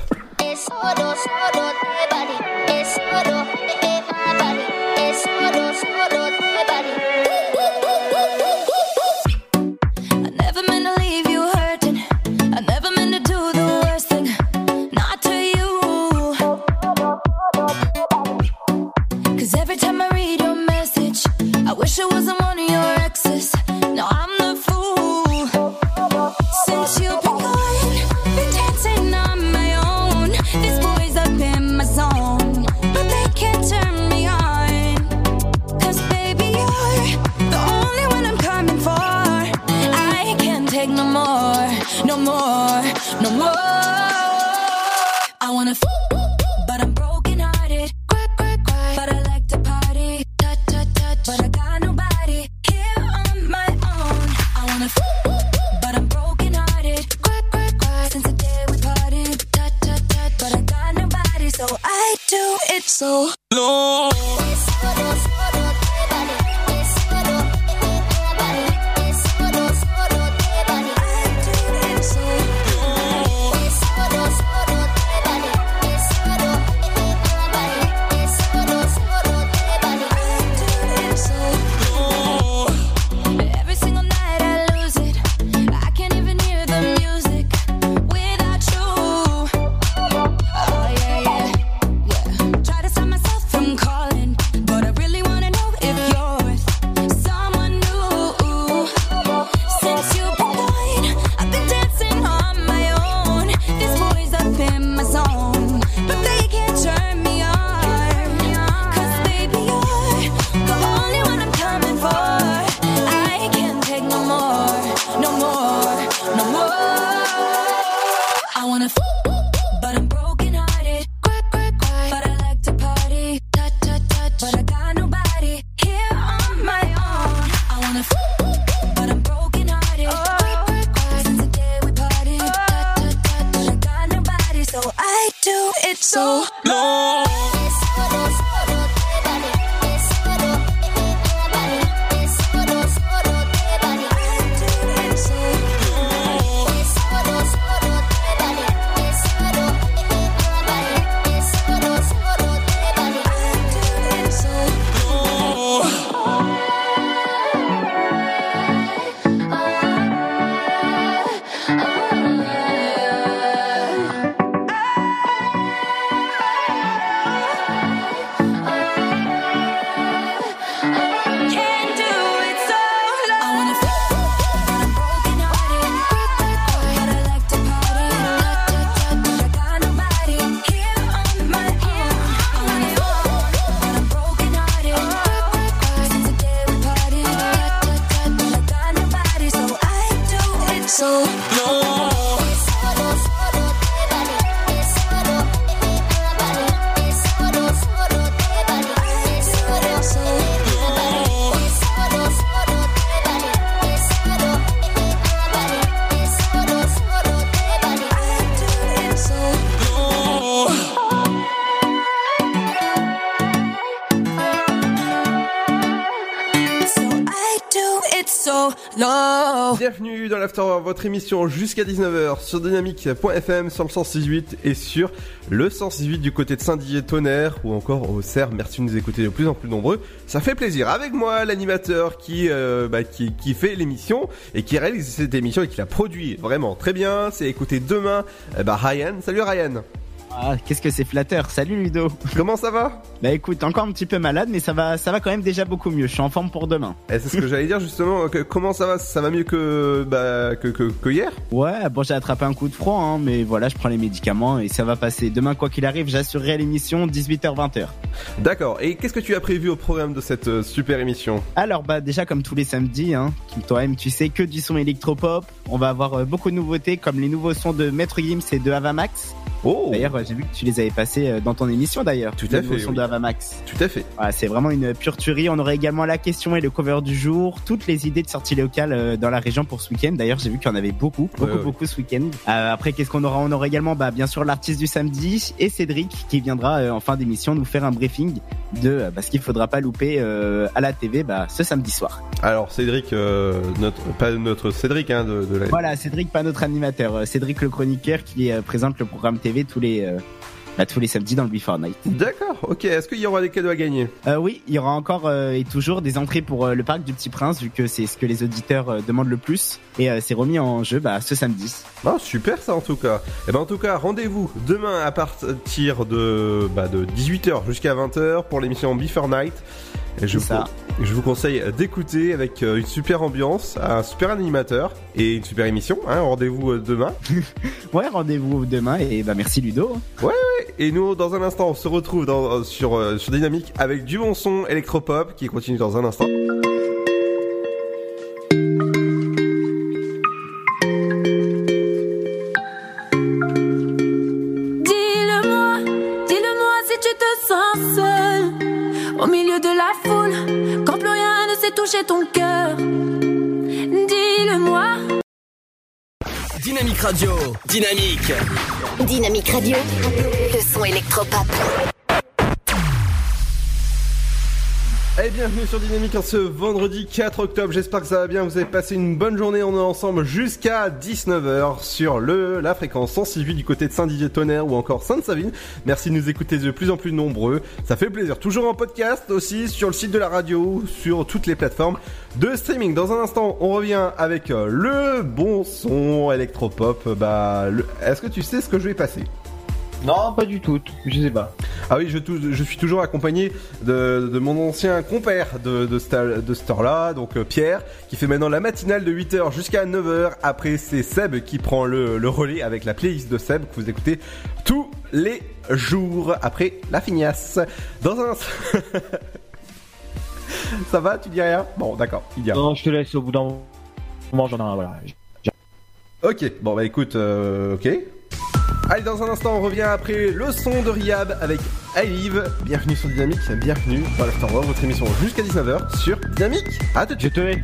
L'Afterworld, votre émission jusqu'à 19h sur dynamique.fm sur le 168 et sur le 168 du côté de Saint-Dié Tonnerre ou encore au Cerf. Merci de nous écouter de plus en plus nombreux. Ça fait plaisir. Avec moi, l'animateur qui, euh, bah, qui, qui fait l'émission et qui réalise cette émission et qui la produit vraiment très bien. C'est écouter demain, eh bah, Ryan. Salut Ryan. Ah, qu'est-ce que c'est flatteur. Salut Ludo. Comment ça va? Bah écoute, encore un petit peu malade, mais ça va, ça va quand même déjà beaucoup mieux. Je suis en forme pour demain. Eh, c'est ce que j'allais dire justement. que- comment ça va? Ça va mieux que, bah, que, que, que hier? Ouais, bon, j'ai attrapé un coup de froid, hein, mais voilà, je prends les médicaments et ça va passer. Demain, quoi qu'il arrive, j'assurerai l'émission 18h-20h. D'accord. Et qu'est-ce que tu as prévu au programme de cette euh, super émission? Alors, bah, déjà, comme tous les samedis, hein, toi-même, tu sais que du son électropop. On va avoir euh, beaucoup de nouveautés, comme les nouveaux sons de Maître Gims et de Avamax. Oh D'ailleurs, euh, j'ai vu que tu les avais passés euh, dans ton émission, d'ailleurs. Tout à fait, oui. de Avamax. Tout à fait. Voilà, c'est vraiment une pure tuerie. On aura également la question et le cover du jour, toutes les idées de sorties locales euh, dans la région pour ce week-end. D'ailleurs, j'ai vu qu'il y en avait beaucoup, beaucoup, Ouais, ouais. beaucoup ce week-end. Euh, après, qu'est-ce qu'on aura? On aura également, bah, bien sûr, l'artiste du samedi et Cédric qui viendra euh, en fin d'émission nous faire un briefing de bah, ce qu'il faudra pas louper euh, à la TV bah, ce samedi soir. Alors Cédric, notre, pas notre Cédric hein, de, de la. Voilà, Cédric, pas notre animateur, Cédric le chroniqueur qui présente le programme Tous les euh, bah, tous les samedis dans le Before Night. D'accord. Ok. Est-ce qu'il y aura des cadeaux à gagner? Euh, oui, il y aura encore euh, et toujours des entrées pour euh, le parc du Petit Prince, vu que c'est ce que les auditeurs euh, demandent le plus. Et c'est remis en jeu bah, ce samedi. Ah super ça en tout cas. Et ben en tout cas rendez-vous demain à partir de bah, de 18h jusqu'à 20h pour l'émission Before Night. Et je, vous, ça. je vous conseille d'écouter avec une super ambiance, un super animateur et une super émission. Hein, rendez-vous demain. (laughs) Ouais, rendez-vous demain et bah merci Ludo. Ouais, ouais. Et nous, dans un instant, on se retrouve euh, sur, euh, Dynamique avec du bon son électropop qui continue dans un instant. Dis-le-moi, dis-le-moi si tu te sens seul au milieu de la foule, quand plus rien ne sait toucher ton cœur. Dynamique Radio. Dynamique. Dynamique Radio, le son électropop. Et bienvenue sur Dynamique en ce vendredi 4 octobre. J'espère que ça va bien. Vous avez passé une bonne journée. On est ensemble jusqu'à 19h sur le la fréquence 106.8 du côté de Saint-Didier-Tonnerre ou encore Sainte-Savine. Merci de nous écouter de plus en plus nombreux. Ça fait plaisir. Toujours en podcast aussi sur le site de la radio, sur toutes les plateformes de streaming. Dans un instant, on revient avec euh, le bon son électropop. Bah, le- est-ce que tu sais ce que je vais passer? Non, pas du tout. Je sais pas. Ah oui, je, je suis toujours accompagné de, de mon ancien compère de, de, sta- de ce là donc euh, Pierre, qui fait maintenant la matinale de 8h jusqu'à 9h. Après, c'est Seb qui prend le, le relais avec la playlist de Seb que vous écoutez tous les jours après la fignasse. Dans un... (laughs) Ça va, tu dis rien? Bon, d'accord, il dit rien. Non, je te laisse au bout d'un moment, j'en ai un, voilà. Ok, bon bah écoute, euh, ok. Allez, dans un instant, on revient après le son de Riab avec Alive. Bienvenue sur Dynamique, bienvenue dans l'Afterworld, votre émission jusqu'à 19h sur Dynamique. À tout de suite. Je te hais.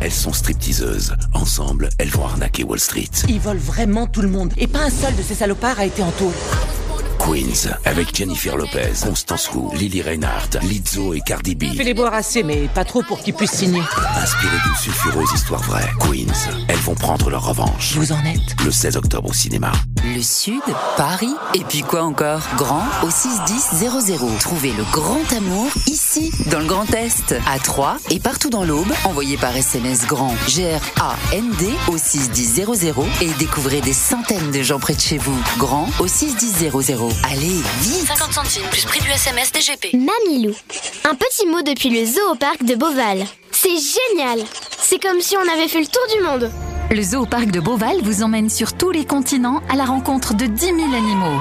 Elles sont stripteaseuses. Ensemble, elles vont arnaquer Wall Street. Ils volent vraiment tout le monde. Et pas un seul de ces salopards a été en taule. Queens, avec Jennifer Lopez, Constance Wu, Lily Reinhardt, Lizzo et Cardi B. Fais les boire assez, mais pas trop pour qu'ils puissent signer. Inspirées d'une sulfureuse histoire vraie, Queens, elles vont prendre leur revanche. Vous en êtes Le 16 octobre au cinéma. Le Sud, Paris, et puis quoi encore? Grand au 61000. Trouvez le grand amour ici, dans le Grand Est, à Troyes et partout dans l'Aube. Envoyez par SMS grand G-R-A-N-D au 61000 et découvrez des centaines de gens près de chez vous. Grand au 61000. Allez, vite 50 centimes plus prix du SMS DGP. Mamilou. Un petit mot depuis le zoo au parc de Beauval. C'est génial. C'est comme si on avait fait le tour du monde. Le zoo parc de Beauval vous emmène sur tous les continents à la rencontre de 10 000 animaux.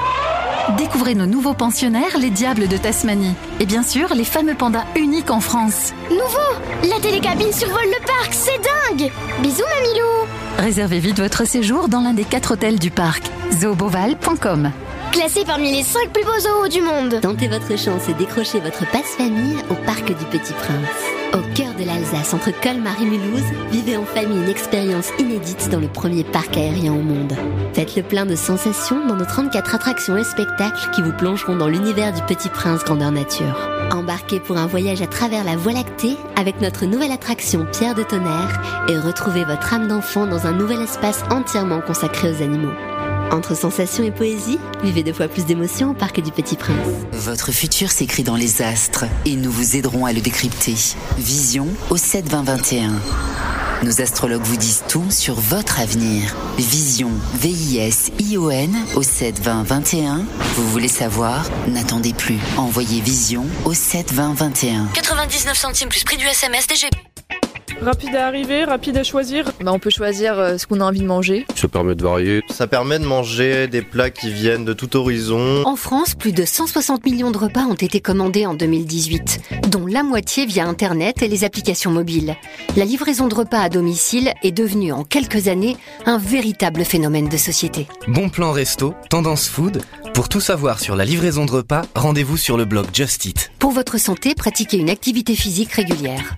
Découvrez nos nouveaux pensionnaires, les Diables de Tasmanie. Et bien sûr, les fameux pandas uniques en France. Nouveau La télécabine survole le parc, c'est dingue Bisous, Mamilou Réservez vite votre séjour dans l'un des quatre hôtels du parc. zooboval.com Classé parmi les 5 plus beaux zoos du monde Tentez votre chance et décrochez votre passe-famille au Parc du Petit Prince. Au cœur de l'Alsace, entre Colmar et Mulhouse, vivez en famille une expérience inédite dans le premier parc aérien au monde. Faites le plein de sensations dans nos 34 attractions et spectacles qui vous plongeront dans l'univers du Petit Prince grandeur nature. Embarquez pour un voyage à travers la Voie lactée avec notre nouvelle attraction Pierre de Tonnerre et retrouvez votre âme d'enfant dans un nouvel espace entièrement consacré aux animaux. Entre sensations et poésie, vivez deux fois plus d'émotions au Parc du Petit Prince. Votre futur s'écrit dans les astres et nous vous aiderons à le décrypter. Vision au 7 20 21. Nos astrologues vous disent tout sur votre avenir. Vision, V-I-S-I-O-N au 7 20 21. Vous voulez savoir? N'attendez plus. Envoyez Vision au 7 20 21. 99 centimes plus prix du SMS DGP. Rapide à arriver, rapide à choisir. Bah, on peut choisir euh, ce qu'on a envie de manger. Ça permet de varier. Ça permet de manger des plats qui viennent de tout horizon. En France, plus de 160 millions de repas ont été commandés en 2018, dont la moitié via Internet et les applications mobiles. La livraison de repas à domicile est devenue en quelques années un véritable phénomène de société. Bon plan resto, tendance food. Pour tout savoir sur la livraison de repas, rendez-vous sur le blog Just Eat. Pour votre santé, pratiquez une activité physique régulière.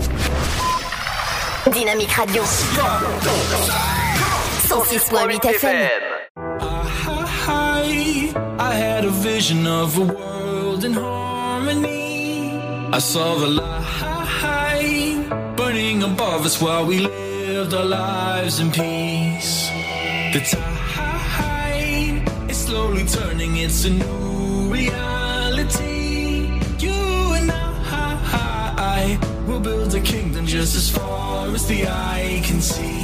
Dynamique Radio 106.8 FM. I had a vision of a world in harmony. I saw the light burning above us while we lived our lives in peace. The tide is slowly turning, it's a new reality. Build a kingdom just as far as the eye can see.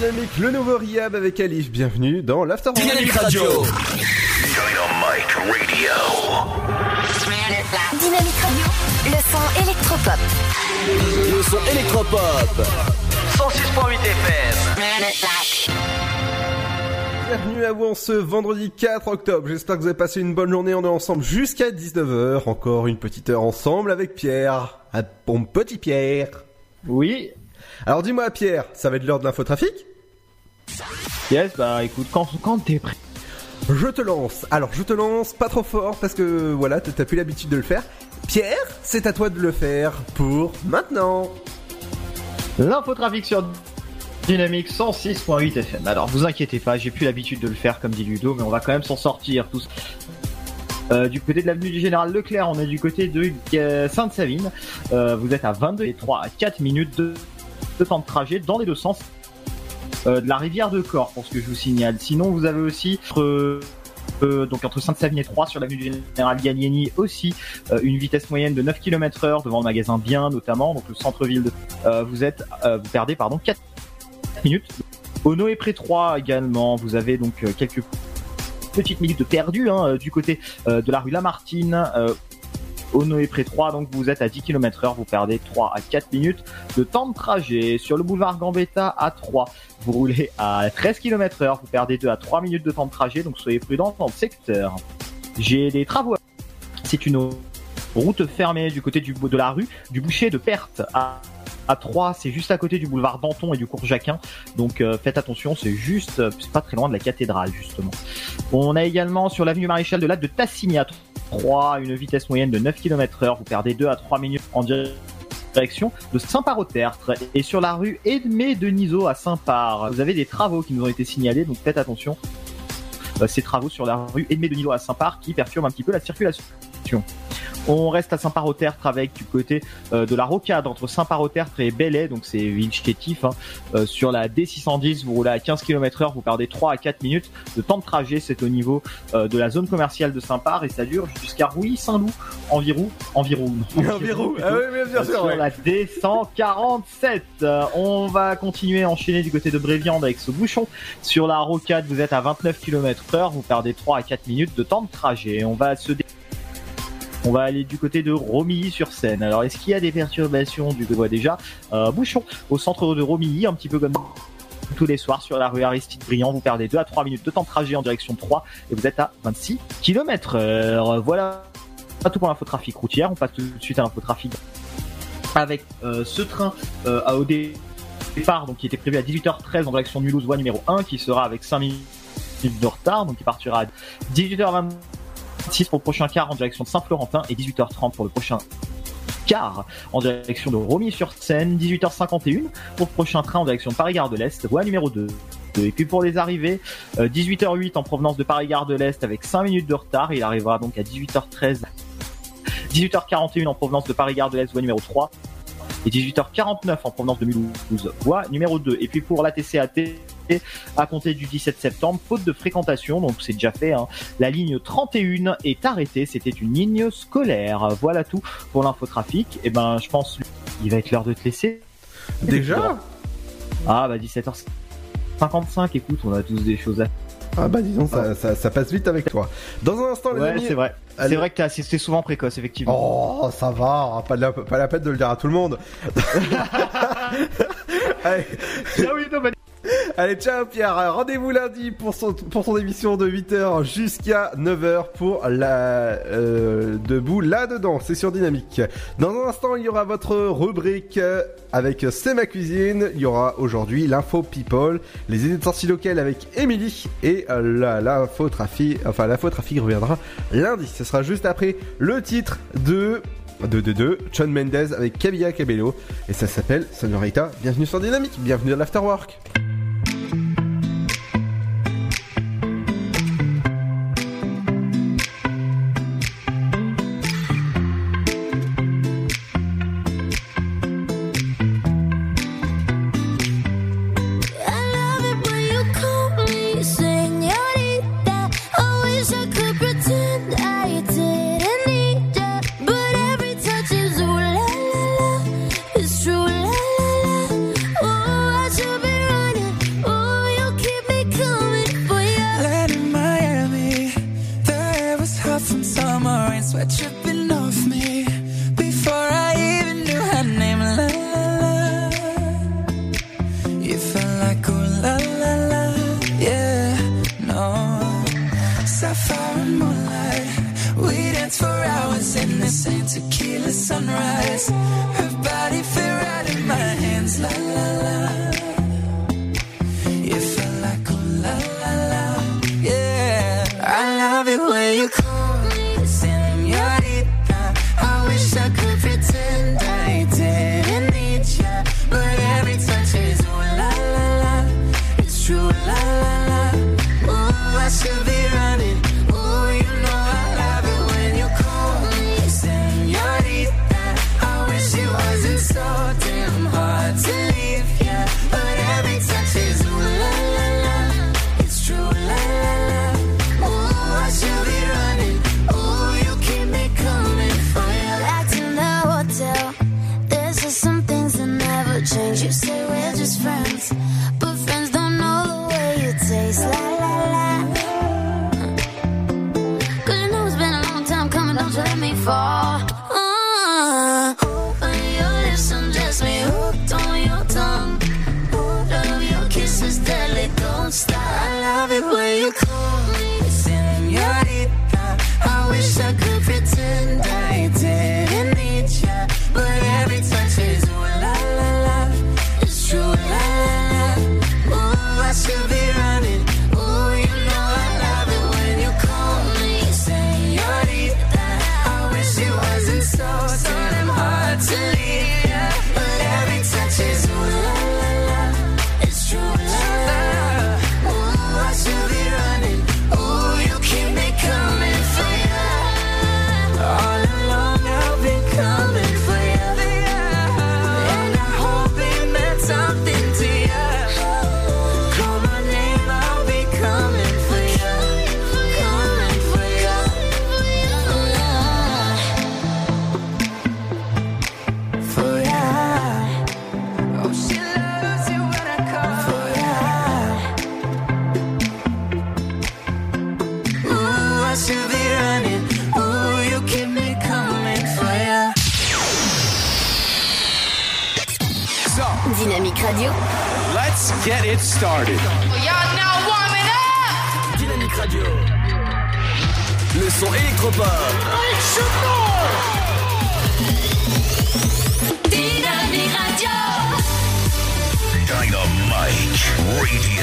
Dynamique, le nouveau Riab avec Alif. Bienvenue dans l'After Dynamique Radio. Dynamique Radio, le son électropop. Le son électropop. 106.8 FM. Bienvenue à vous en ce vendredi 4 octobre. J'espère que vous avez passé une bonne journée. On est ensemble jusqu'à 19h. Encore une petite heure ensemble avec Pierre. Un bon petit Pierre. Oui. Alors dis-moi Pierre, ça va être l'heure de l'infotrafic? Yes, bah écoute, quand, quand t'es prêt. Je te lance. Alors je te lance pas trop fort parce que voilà, t'as plus l'habitude de le faire. Pierre, c'est à toi de le faire pour maintenant. L'infotrafic sur Dynamique 106.8 FM. Alors vous inquiétez pas, j'ai plus l'habitude de le faire comme dit Ludo, mais on va quand même s'en sortir tous. Euh, du côté de l'avenue du Général Leclerc, on est du côté de euh, Sainte-Savine. Euh, vous êtes à 22 et 3 à 4 minutes de, de temps de trajet dans les deux sens. Euh, de la rivière de Corps pour ce que je vous signale. Sinon, vous avez aussi entre, euh, donc entre Sainte-Savine et 3 sur l'avenue du Général Gallieni aussi euh, une vitesse moyenne de 9 km heure devant le magasin Bien notamment, donc le centre-ville de... Vous êtes, vous perdez pardon 4 minutes. Au Noé Pré 3 également, vous avez donc quelques petites minutes de perdu hein, du côté de la rue Lamartine. Au Noé Pré 3, donc vous êtes à 10 km heure, vous perdez 3 à 4 minutes de temps de trajet. Sur le boulevard Gambetta à 3, vous roulez à 13 km heure, vous perdez 2 à 3 minutes de temps de trajet, donc soyez prudents dans le secteur. J'ai des travaux. C'est une route fermée du côté du, de la rue du boucher de Perte à à 3, c'est juste à côté du boulevard Danton et du cours Jacquin. Donc euh, faites attention, c'est juste, euh, c'est pas très loin de la cathédrale justement. On a également sur l'avenue Maréchal de Lac de Tassigny à 3, une vitesse moyenne de 9 km heure. Vous perdez 2 à 3 minutes en direction de Saint-Par-au-Tertre. Et sur la rue Edmé de Niso à Saint-Par, vous avez des travaux qui nous ont été signalés, donc faites attention. Euh, ces travaux sur la rue Edmé de Niso à Saint-Par qui perturbent un petit peu la circulation. On reste à Saint-Par-au-Tertre avec du côté euh, de la rocade entre Saint-Par-au-Tertre et Belley, donc c'est ville chétif. Hein. Euh, sur la D610, vous roulez à 15 km heure, vous perdez 3 à 4 minutes de temps de trajet. C'est au niveau euh, de la zone commerciale de Saint-Par et ça dure jusqu'à Rouilly-Saint-Loup, environ, environ. (laughs) Environ, ah oui, bien sûr, Sur ouais. la D147, Euh, on va continuer à enchaîner du côté de Bréviande avec ce bouchon. Sur la rocade, vous êtes à 29 km heure, vous perdez 3 à 4 minutes de temps de trajet. On va se dé- on va aller du côté de Romilly-sur-Seine. Alors, est-ce qu'il y a des perturbations du vois déjà euh, Bouchon au centre de Romilly, un petit peu comme tous les soirs sur la rue Aristide Briand. Vous perdez 2 à 3 minutes de temps de trajet en direction de 3 et vous êtes à 26 km heure. Voilà tout pour l'infotrafic routière. On passe tout de suite à l'infotrafic avec euh, ce train euh, à OD départ donc qui était prévu à 18h13 en direction de Mulhouse voie numéro 1 qui sera avec 5 minutes de retard donc il partira à 18h26 pour le prochain quart en direction de Saint-Florentin et 18h30 pour le prochain quart en direction de Romilly-sur-Seine 18h51 pour le prochain train en direction de Paris-Gare de l'Est voie numéro 2 et puis pour les arrivées, euh, 18h08 en provenance de Paris-Gare de l'Est avec 5 minutes de retard. Il arrivera donc à 18h13 18h41 en provenance de Paris-Gare de l'Est, voie numéro 3. Et 18h49 en provenance de Mulhouse, voie numéro 2. Et puis pour la TCAT, à compter du 17 septembre, faute de fréquentation, donc c'est déjà fait, hein, la ligne 31 est arrêtée. C'était une ligne scolaire. Voilà tout pour l'infotrafic. Et ben, je pense, il va être l'heure de te laisser. Déjà? Ah, bah 17h55, écoute, on a tous des choses à Ah bah disons, ça, ça, ça passe vite avec toi. Dans un instant, les Ouais, amis. c'est vrai. C'est vrai que t'es assez- c'est souvent précoce, effectivement. Oh, ça va, pas, la, pas la peine de le dire à tout le monde. (laughs) (laughs) Allez. (laughs) Allez, ciao Pierre, rendez-vous lundi pour son, émission de 8h jusqu'à 9h pour la euh, debout là-dedans, c'est sur Dynamique. Dans un instant, il y aura votre rubrique euh, avec C'est ma cuisine, il y aura aujourd'hui l'info people, les idées de sortie locales avec Émilie et euh, la- l'info trafic, enfin l'info trafic reviendra lundi. Ce sera juste après le titre de de, de, de John Mendez avec Camilla Cabello et ça s'appelle Sonorita. Bienvenue sur Dynamique, bienvenue à l'Afterwork.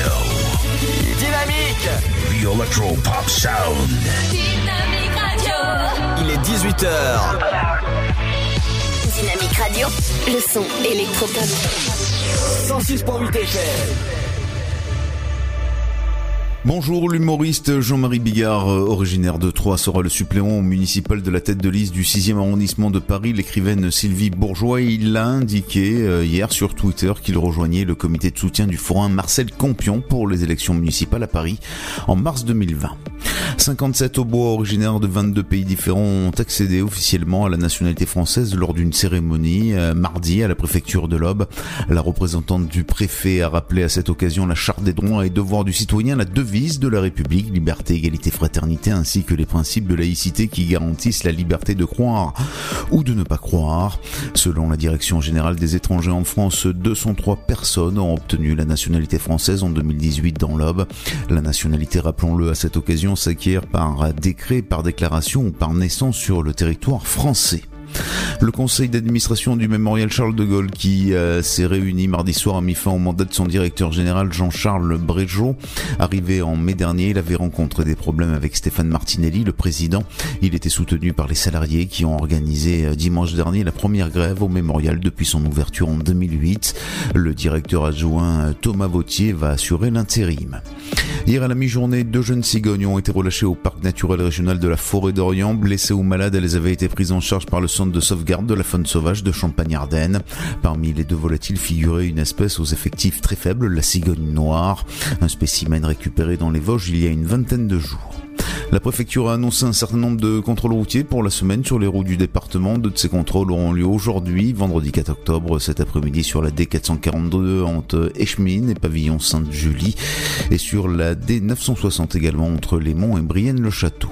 Radio. Dynamique. The Electro Pop Sound. Dynamique Radio. Il est 18h. Dynamique Radio. Le son électropop. 106.8 FM. Bonjour, l'humoriste Jean-Marie Bigard, euh, originaire de Troyes, sera le suppléant municipal de la tête de liste du 6e arrondissement de Paris, l'écrivaine Sylvie Bourgeois. Il a indiqué euh, hier sur Twitter qu'il rejoignait le comité de soutien du forain Marcel Campion pour les élections municipales à Paris en mars 2020. 57 bois originaires de 22 pays différents ont accédé officiellement à la nationalité française lors d'une cérémonie euh, mardi à la préfecture de l'Aube. La représentante du préfet a rappelé à cette occasion la charte des droits et devoirs du citoyen, la devise de la République, liberté, égalité, fraternité, ainsi que les principes de laïcité qui garantissent la liberté de croire ou de ne pas croire. Selon la Direction générale des étrangers en France, 203 personnes ont obtenu la nationalité française en 2018 dans l'Aube. La nationalité, rappelons-le, à cette occasion s'acquiert par décret, par déclaration ou par naissance sur le territoire français. Le conseil d'administration du mémorial Charles de Gaulle qui euh, s'est réuni mardi soir a mis fin au mandat de son directeur général Jean-Charles Brégeot. Arrivé en mai dernier, il avait rencontré des problèmes avec Stéphane Martinelli, le président. Il était soutenu par les salariés qui ont organisé euh, dimanche dernier la première grève au mémorial depuis son ouverture en 2008. Le directeur adjoint euh, Thomas Vautier va assurer l'intérim. Hier à la mi-journée, deux jeunes cigognes ont été relâchées au parc naturel régional de la Forêt d'Orient. Blessées ou malades, elles avaient été prises en charge par le centre de sauvegarde de la faune sauvage de Champagne-Ardenne. Parmi les deux volatiles figurait une espèce aux effectifs très faibles, la cigogne noire, un spécimen récupéré dans les Vosges il y a une vingtaine de jours. La préfecture a annoncé un certain nombre de contrôles routiers pour la semaine sur les routes du département. Deux de ces contrôles auront lieu aujourd'hui, vendredi 4 octobre, cet après-midi sur la D442 entre Eschmine et Pavillon Sainte-Julie et sur la D960 également entre Les Monts et Brienne-le-Château.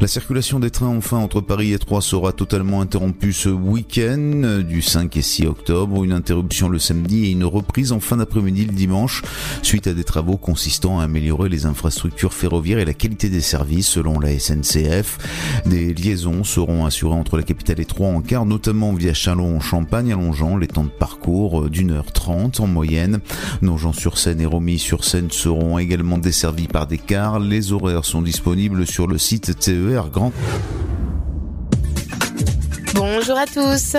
La circulation des trains enfin entre Paris et Troyes sera totalement interrompue ce week-end euh, du 5 et 6 octobre. Une interruption le samedi et une reprise en fin d'après-midi le dimanche suite à des travaux consistant à améliorer les infrastructures ferroviaires et la qualité des services selon la SNCF. Des liaisons seront assurées entre la capitale et Troyes en car, notamment via Chalon-en-Champagne, allongeant les temps de parcours euh, d'une heure trente en moyenne. Nogent-sur-Seine et Romilly-sur-Seine seront également desservis par des cars. Les horaires sont disponibles sur le site TER Grand. Bonjour à tous.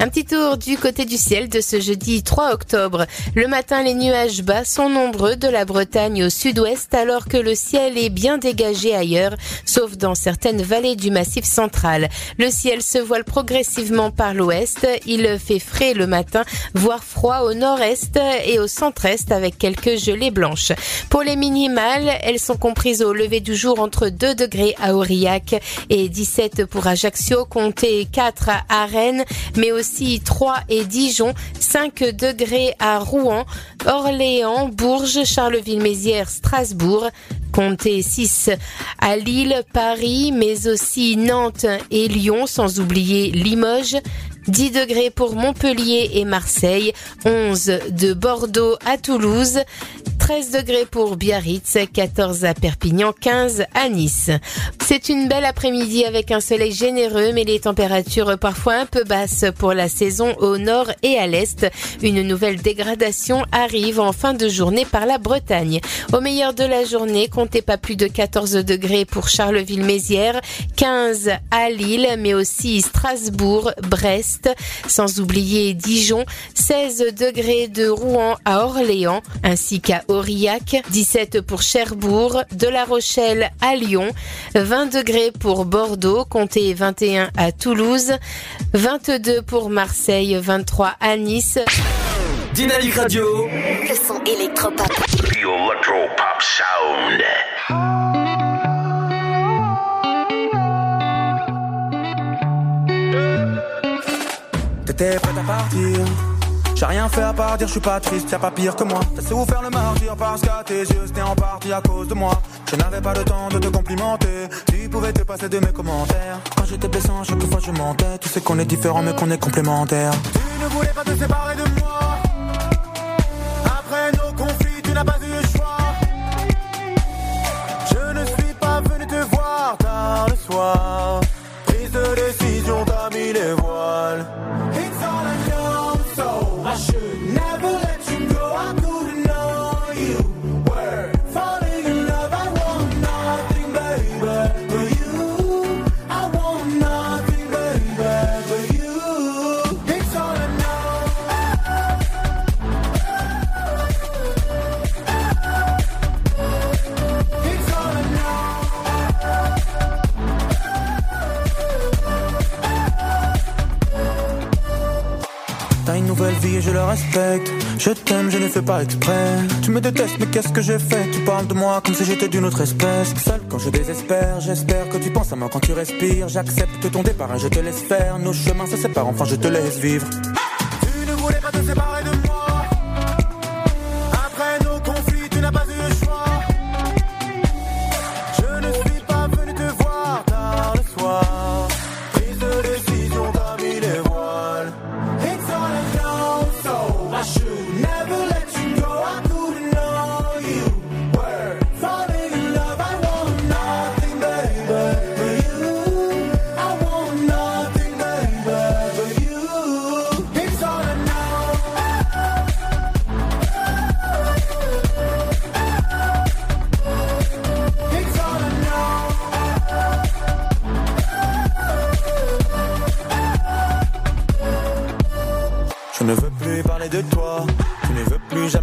Un petit tour du côté du ciel de ce jeudi 3 octobre. Le matin, les nuages bas sont nombreux de la Bretagne au sud-ouest alors que le ciel est bien dégagé ailleurs, sauf dans certaines vallées du massif central. Le ciel se voile progressivement par l'ouest. Il fait frais le matin, voire froid au nord-est et au centre-est avec quelques gelées blanches. Pour les minimales, elles sont comprises au lever du jour entre 2 degrés à Aurillac et 17 pour Ajaccio, comptez 4 à Rennes, mais aussi 3 et Dijon, 5 degrés à Rouen, Orléans, Bourges, Charleville-Mézières, Strasbourg, comptez 6 à Lille, Paris, mais aussi Nantes et Lyon, sans oublier Limoges. 10 degrés pour Montpellier et Marseille, 11 de Bordeaux à Toulouse, 13 degrés pour Biarritz, 14 à Perpignan, 15 à Nice. C'est une belle après-midi avec un soleil généreux, mais les températures parfois un peu basses pour la saison au nord et à l'est. Une nouvelle dégradation arrive en fin de journée par la Bretagne. Au meilleur de la journée, comptez pas plus de 14 degrés pour Charleville-Mézières, 15 à Lille, mais aussi Strasbourg, Brest, sans oublier Dijon, 16 degrés de Rouen à Orléans, ainsi qu'à Aurillac, 17 pour Cherbourg, de La Rochelle à Lyon, 20 degrés pour Bordeaux, comptez 21 à Toulouse, 22 pour Marseille, 23 à Nice. Dynamique Radio. Le son électropop. The Sound. T'étais prête à partir. J'ai rien fait à part dire je suis pas triste, y'a pas pire que moi. T'as faire le martyr parce qu'à tes yeux c'était en partie à cause de moi. Je n'avais pas le temps de te complimenter. Tu pouvais te passer de mes commentaires. Quand j'étais blessant, chaque fois je mentais. Tu sais qu'on est différents mais qu'on est complémentaires. Tu ne voulais pas te séparer de moi. Après nos conflits, tu n'as pas eu le choix. Je ne suis pas venu te voir tard le soir. Je le respecte. Je t'aime, je ne fais pas exprès. Tu me détestes, mais qu'est-ce que j'ai fait? Tu parles de moi comme si j'étais d'une autre espèce. Seul quand je désespère, j'espère que tu penses à moi quand tu respires. J'accepte ton départ et je te laisse faire. Nos chemins se séparent, enfin je te laisse vivre. Tu ne voulais pas te séparer de moi.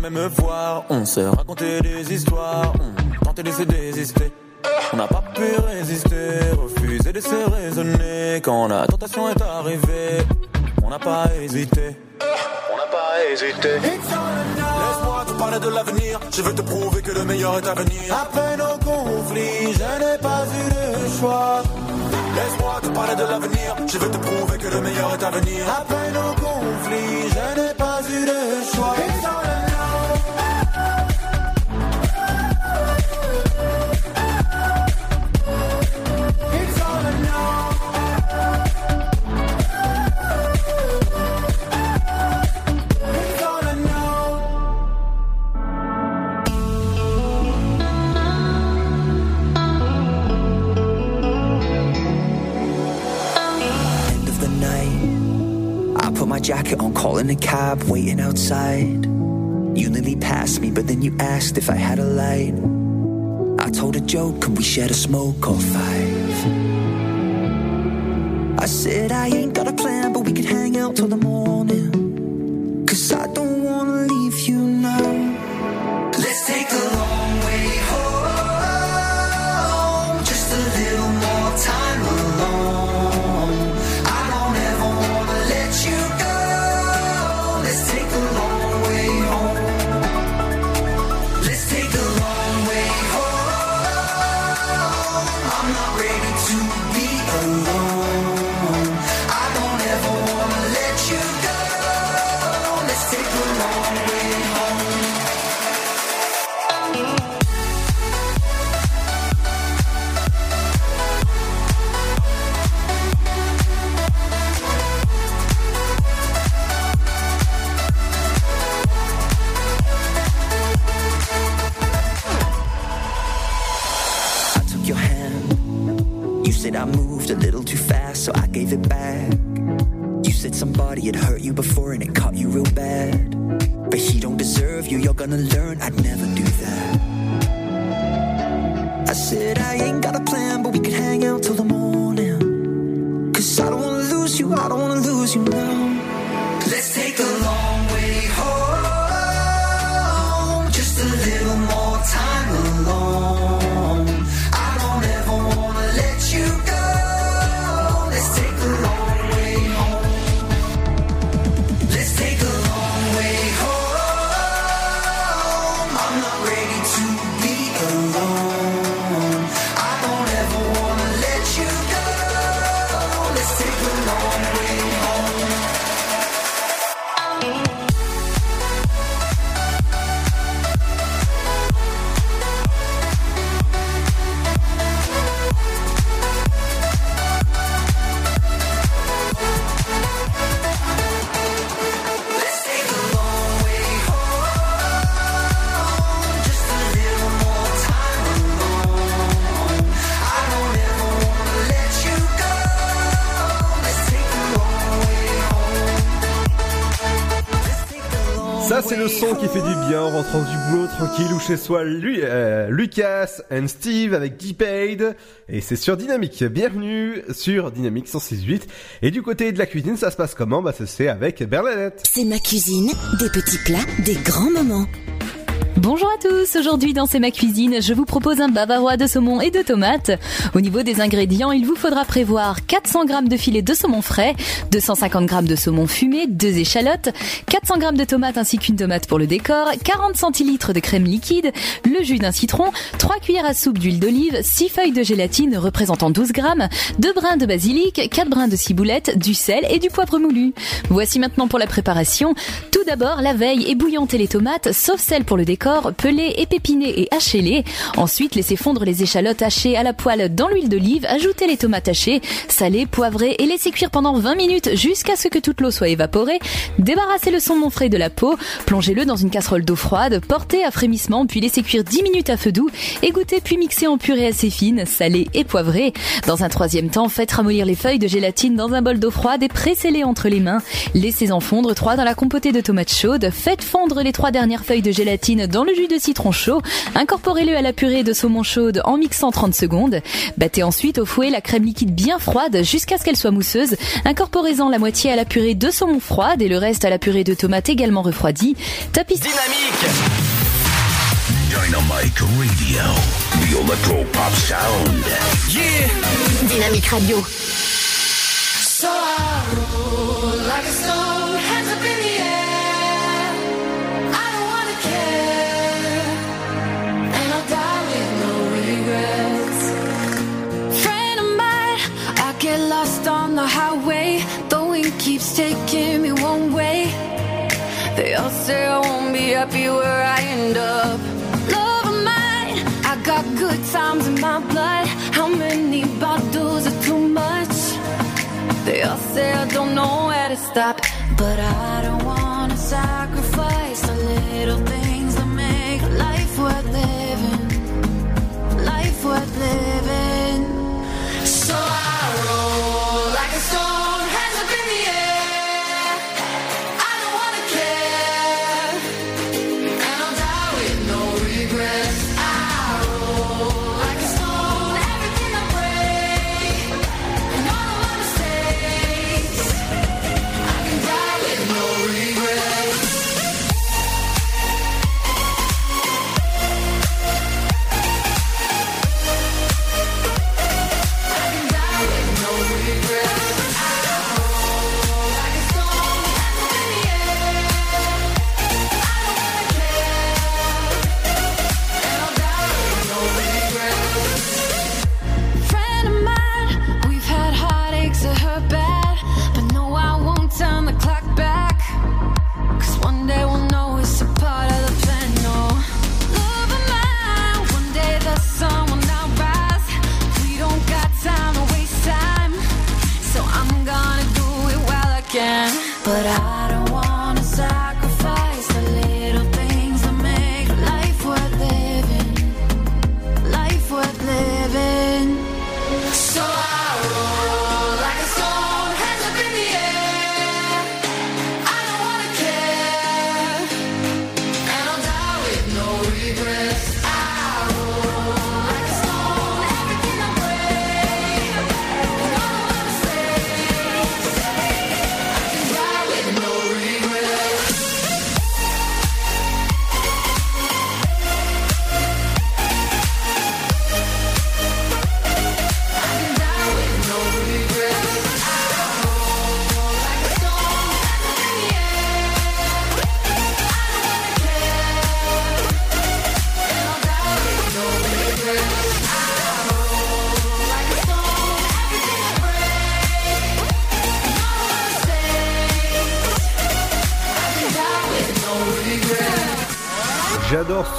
Jamais me voir. On s'est raconté des histoires, on tentait de se désister. On n'a pas pu résister, refuser de se raisonner. Quand la tentation est arrivée, on n'a pas hésité. On n'a pas hésité. Laisse-moi te parler de l'avenir. Je veux te prouver que le meilleur est à venir. Après nos conflits, je n'ai pas eu de choix. Laisse-moi te parler de l'avenir. Je veux te prouver que le meilleur est à venir. Après nos conflits, je n'ai pas eu de choix. Jacket on, calling a cab, waiting outside. You nearly passed me, but then you asked if I had a light. I told a joke, could we share a smoke or five? I said I ain't got a plan, but we could hang out till the morning. Cause I don't it back. You said somebody had hurt you before and it caught you real bad. But he don't deserve you, you're gonna learn I'd chez soi. Lui, euh, Lucas and Steve avec Deepaid. Et c'est sur Dynamique. Bienvenue sur Dynamique 106.8. Et du côté de la cuisine, ça se passe comment? Bah, c'est avec Bernadette. C'est ma cuisine, des petits plats, des grands moments. Bonjour à tous, aujourd'hui dans C'est ma cuisine, je vous propose un bavarois de saumon et de tomates. Au niveau des ingrédients, il vous faudra prévoir 400 g de filet de saumon frais, 250 g de saumon fumé, 2 échalotes, 400 g de tomates ainsi qu'une tomate pour le décor, 40 centilitres de crème liquide, le jus d'un citron, 3 cuillères à soupe d'huile d'olive, 6 feuilles de gélatine représentant 12 g, 2 brins de basilic, 4 brins de ciboulette, du sel et du poivre moulu. Voici maintenant pour la préparation. D'abord, la veille, ébouillantez les tomates, sauf celles pour le décor, pelez, épépinez et hachez-les. Ensuite, laissez fondre les échalotes hachées à la poêle dans l'huile d'olive, ajoutez les tomates hachées, salez, poivrez et laissez cuire pendant 20 minutes jusqu'à ce que toute l'eau soit évaporée. Débarrassez le saumon frais de la peau, plongez-le dans une casserole d'eau froide, portez à frémissement puis laissez cuire 10 minutes à feu doux, égouttez puis mixez en purée assez fine, salée et poivrée. Dans un troisième temps, faites ramollir les feuilles de gélatine dans un bol d'eau froide et pressez-les entre les mains. Laissez-en fondre trois dans la compotée de tomates chaudes, faites fondre les trois dernières feuilles de gélatine dans le jus de citron chaud, incorporez-le à la purée de saumon chaude en mixant 30 secondes. Battez ensuite au fouet la crème liquide bien froide jusqu'à ce qu'elle soit mousseuse. Incorporez-en la moitié à la purée de saumon froide et le reste à la purée de tomates également refroidie. Tapissez. Dynamite Radio, the electro pop sound. Yeah! Dynamique Radio. All say I won't be happy where I end up. Love of mine, I got good times in my blood. How many bottles are too much? They all say I don't know where to stop, but I don't wanna sacrifice the little things that make life worth living. Life worth living.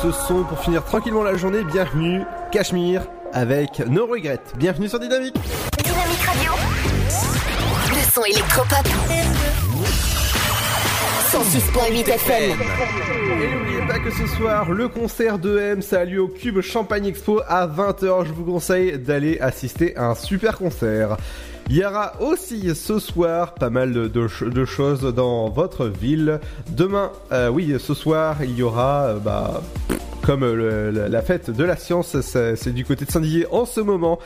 Ce son pour finir tranquillement la journée. Bienvenue, Cachemire, avec No Regrets. Bienvenue sur Dynamique. Dynamique Radio. Le son électropop. 106.8 FM. Et n'oubliez pas que ce soir, le concert de M, ça a lieu au Cube Champagne Expo à 20h. Je vous conseille d'aller assister à un super concert. Il y aura aussi ce soir pas mal de, de ch- de choses dans votre ville. Demain, euh, oui, ce soir, il y aura, euh, bah, comme le- la, la fête de la science, c'est du côté de Saint-Dizier en ce moment.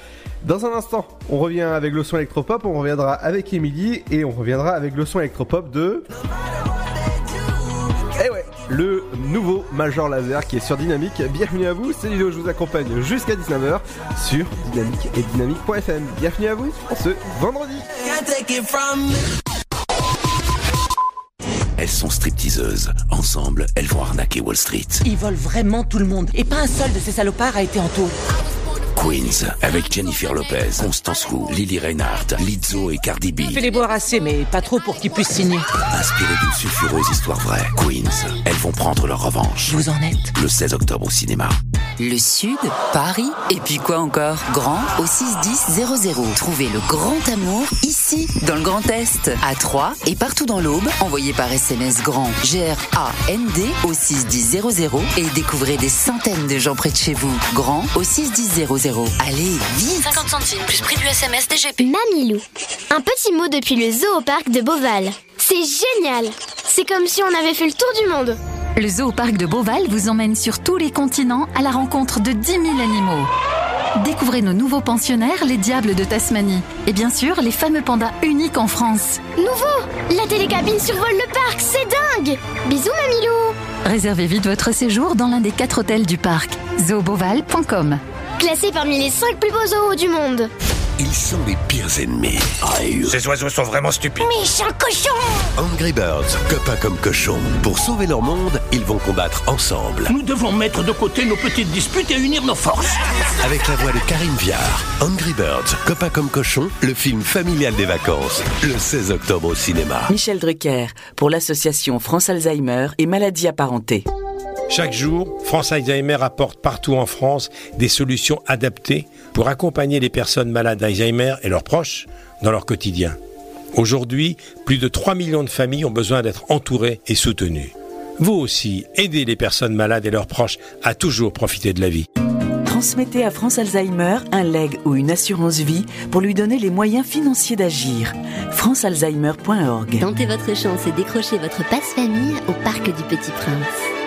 Dans un instant, on revient avec le son électropop, on reviendra avec Émilie et on reviendra avec le son électropop de... Le nouveau Major Laser qui est sur Dynamique. Bienvenue à vous, c'est Ludo, je vous accompagne jusqu'à 19h sur Dynamique et Dynamique.fm. Bienvenue à vous ce vendredi. Elles sont stripteaseuses. Ensemble, elles vont arnaquer Wall Street. Ils volent vraiment tout le monde. Et pas un seul de ces salopards a été en taule. Queens, avec Jennifer Lopez, Constance Wu, Lily Reinhardt, Lizzo et Cardi B. Fais les boire assez, mais pas trop pour qu'ils puissent signer. Inspirées d'une sulfureuse histoire vraie, Queens, elles vont prendre leur revanche. Vous en êtes? Le 16 octobre au cinéma. Le Sud, Paris, et puis quoi encore? Grand au 61000. Trouvez le grand amour ici, dans le Grand Est, à Troyes et partout dans l'Aube. Envoyez par SMS grand G-R-A-N-D au 61000 et découvrez des centaines de gens près de chez vous. Grand au 61000. Allez, vite 50 centimes plus prix du SMS DGP. Mamilou. Un petit mot depuis le zoo au parc de Beauval. C'est génial. C'est comme si on avait fait le tour du monde. Le zoo au parc de Beauval vous emmène sur tous les continents à la rencontre de 10 000 animaux. Découvrez nos nouveaux pensionnaires, les diables de Tasmanie. Et bien sûr, les fameux pandas uniques en France. Nouveau La télécabine survole le parc, c'est dingue Bisous Mamilou Réservez vite votre séjour dans l'un des quatre hôtels du parc. zooboval.com Classé parmi les 5 plus beaux zoos du monde. Ils sont les pires ennemis. Ces oiseaux sont vraiment stupides. Méchant cochon Angry Birds, copains comme cochons. Pour sauver leur monde, ils vont combattre ensemble. Nous devons mettre de côté nos petites disputes et unir nos forces. Avec la voix de Karine Viard. Angry Birds, copains comme cochons, le film familial des vacances. Le 16 octobre au cinéma. Michel Drucker, pour l'association France Alzheimer et maladies apparentées. Chaque jour, France Alzheimer apporte partout en France des solutions adaptées pour accompagner les personnes malades d'Alzheimer et leurs proches dans leur quotidien. Aujourd'hui, plus de 3 millions de familles ont besoin d'être entourées et soutenues. Vous aussi, aidez les personnes malades et leurs proches à toujours profiter de la vie. Transmettez à France Alzheimer un leg ou une assurance vie pour lui donner les moyens financiers d'agir. francealzheimer.org. Tentez votre chance et décrochez votre passe-famille au Parc du Petit Prince.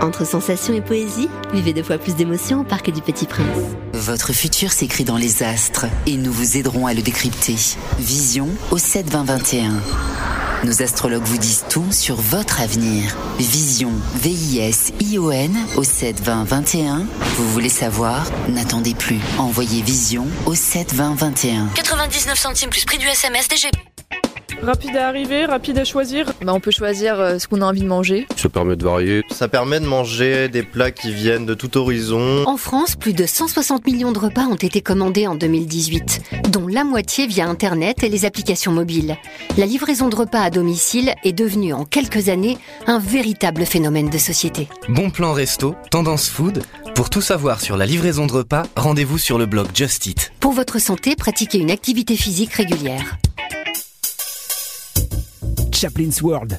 Entre sensations et poésie, vivez deux fois plus d'émotions au Parc du Petit Prince. Votre futur s'écrit dans les astres et nous vous aiderons à le décrypter. Vision au 7 20 21. Nos astrologues vous disent tout sur votre avenir. Vision, V-I-S-I-O-N au 7 20 21. Vous voulez savoir? N'attendez plus. Envoyez Vision au 7 20 21. 99 centimes plus prix du SMS DGP. Rapide à arriver, rapide à choisir. Bah, on peut choisir euh, ce qu'on a envie de manger. Ça permet de varier. Ça permet de manger des plats qui viennent de tout horizon. En France, plus de 160 millions de repas ont été commandés en 2018, dont la moitié via Internet et les applications mobiles. La livraison de repas à domicile est devenue en quelques années un véritable phénomène de société. Bon plan resto, tendance food. Pour tout savoir sur la livraison de repas, rendez-vous sur le blog Just Eat. Pour votre santé, pratiquez une activité physique régulière. Chaplin's World.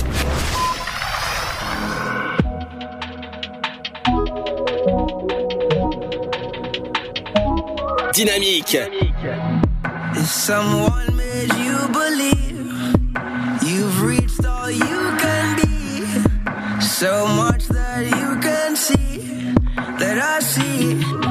Dynamique. If someone made you believe you've reached all you can be, so much that you can see that I see.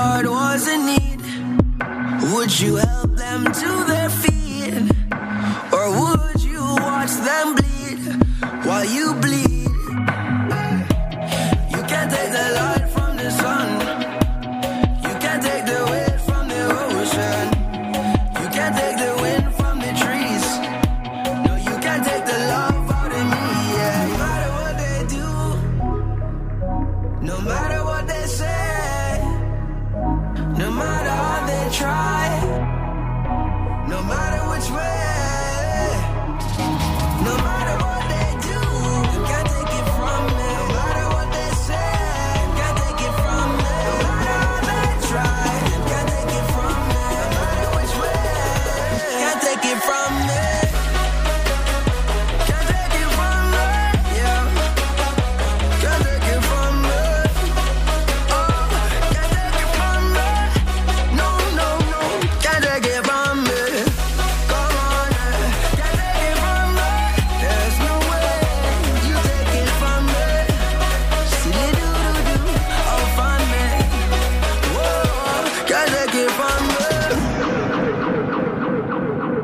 Would you help them to the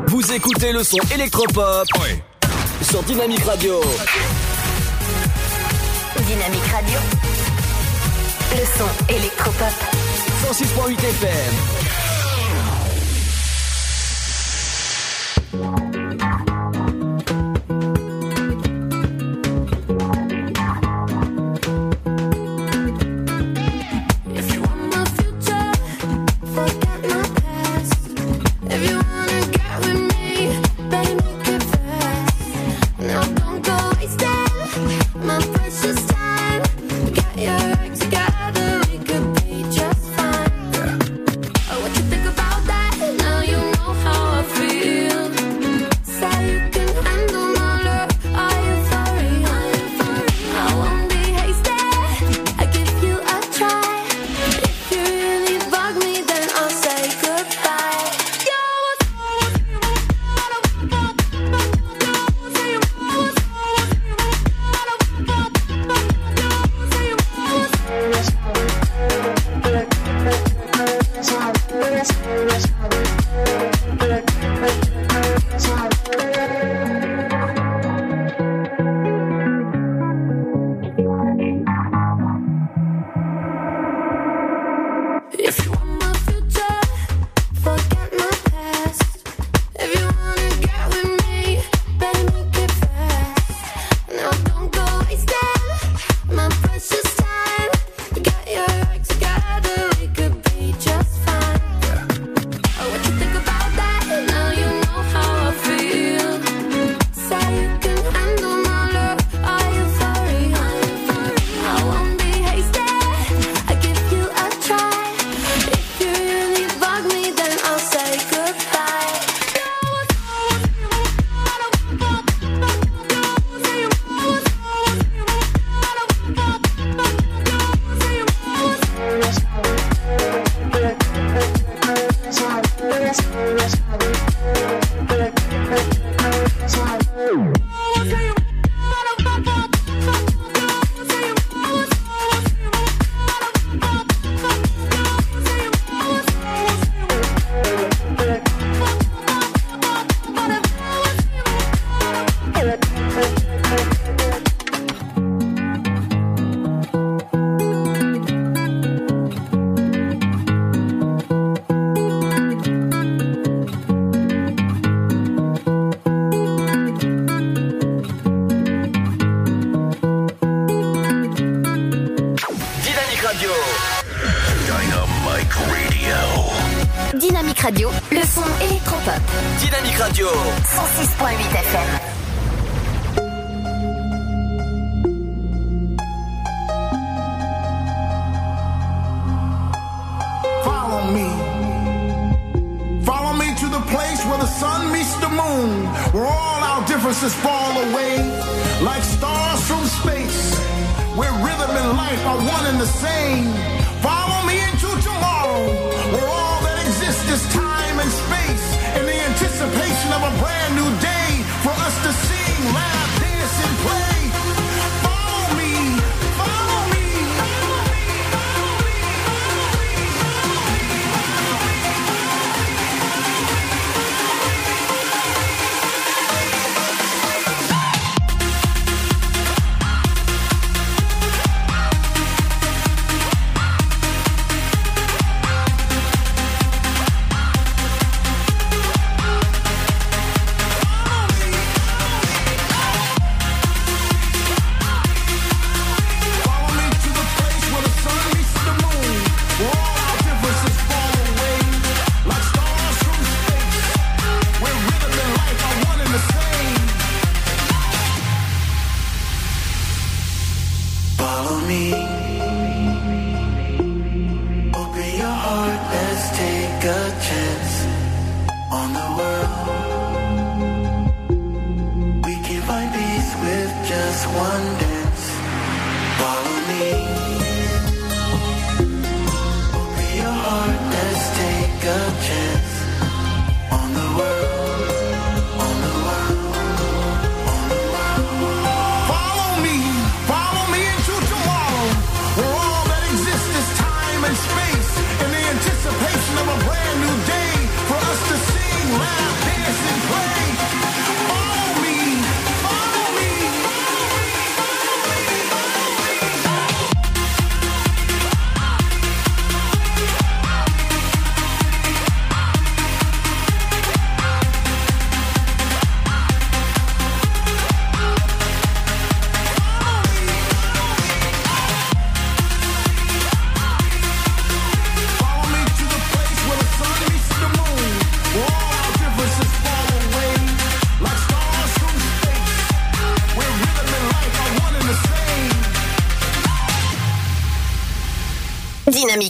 Vous écoutez le son électropop sur Dynamique Radio. Dynamique Radio. Le son électropop. 106.8 FM.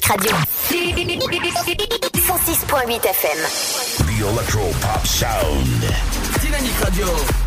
Radio. 106.8 FM. The Electro Pop Sound. Dynamique Radio.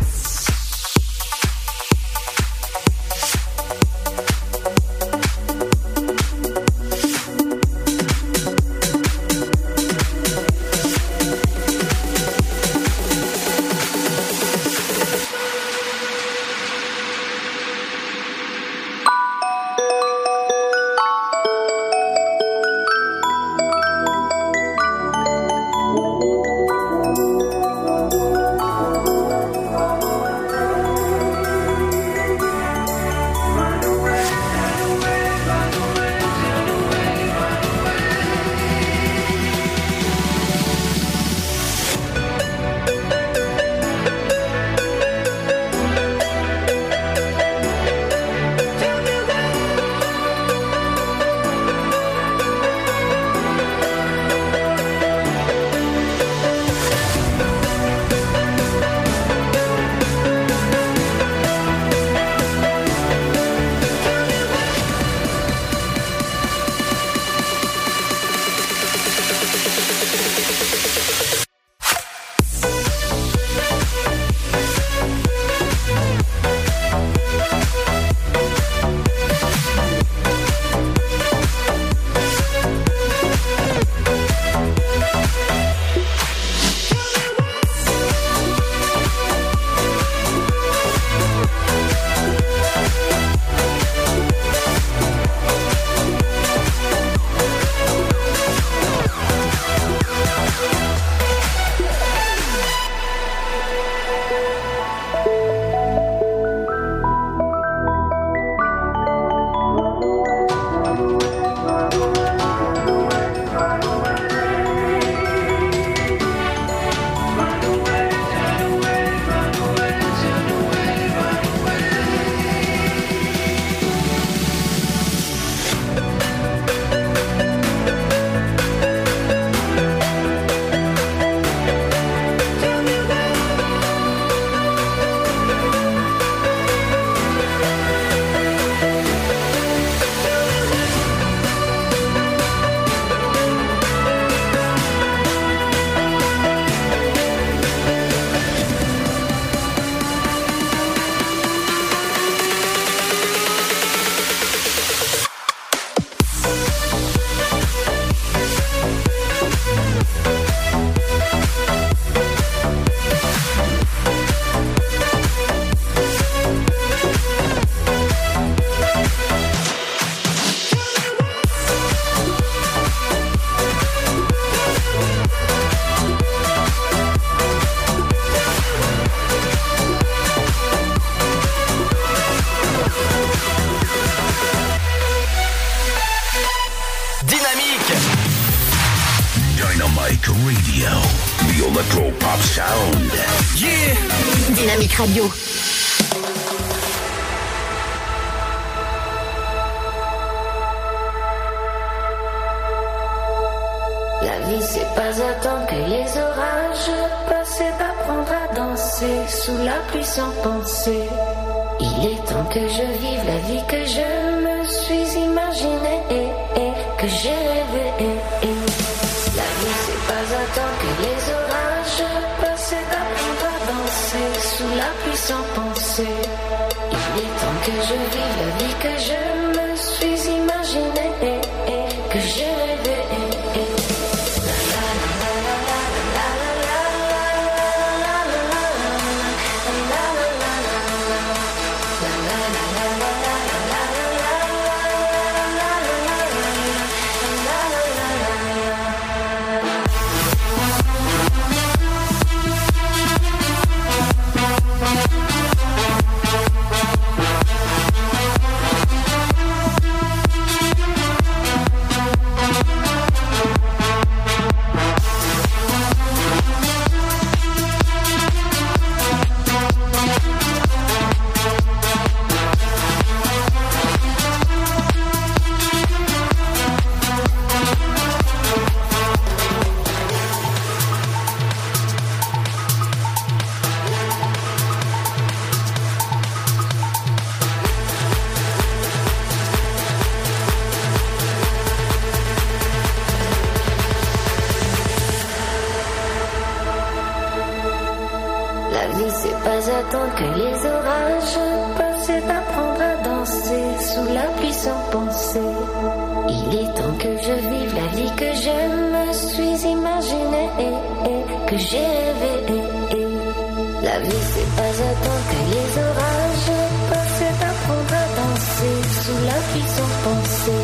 Pluie sans penser.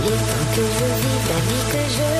Il est temps que je vive la vie que je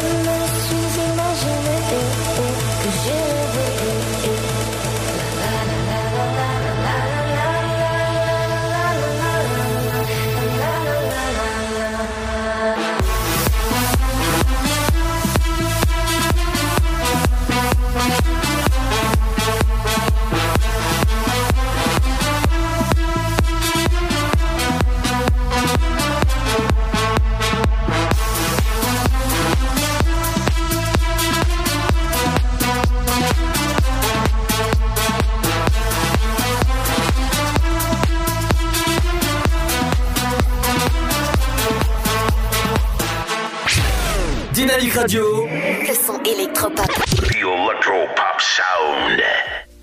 Radio. Le son électropop. The Electro Pop Sound.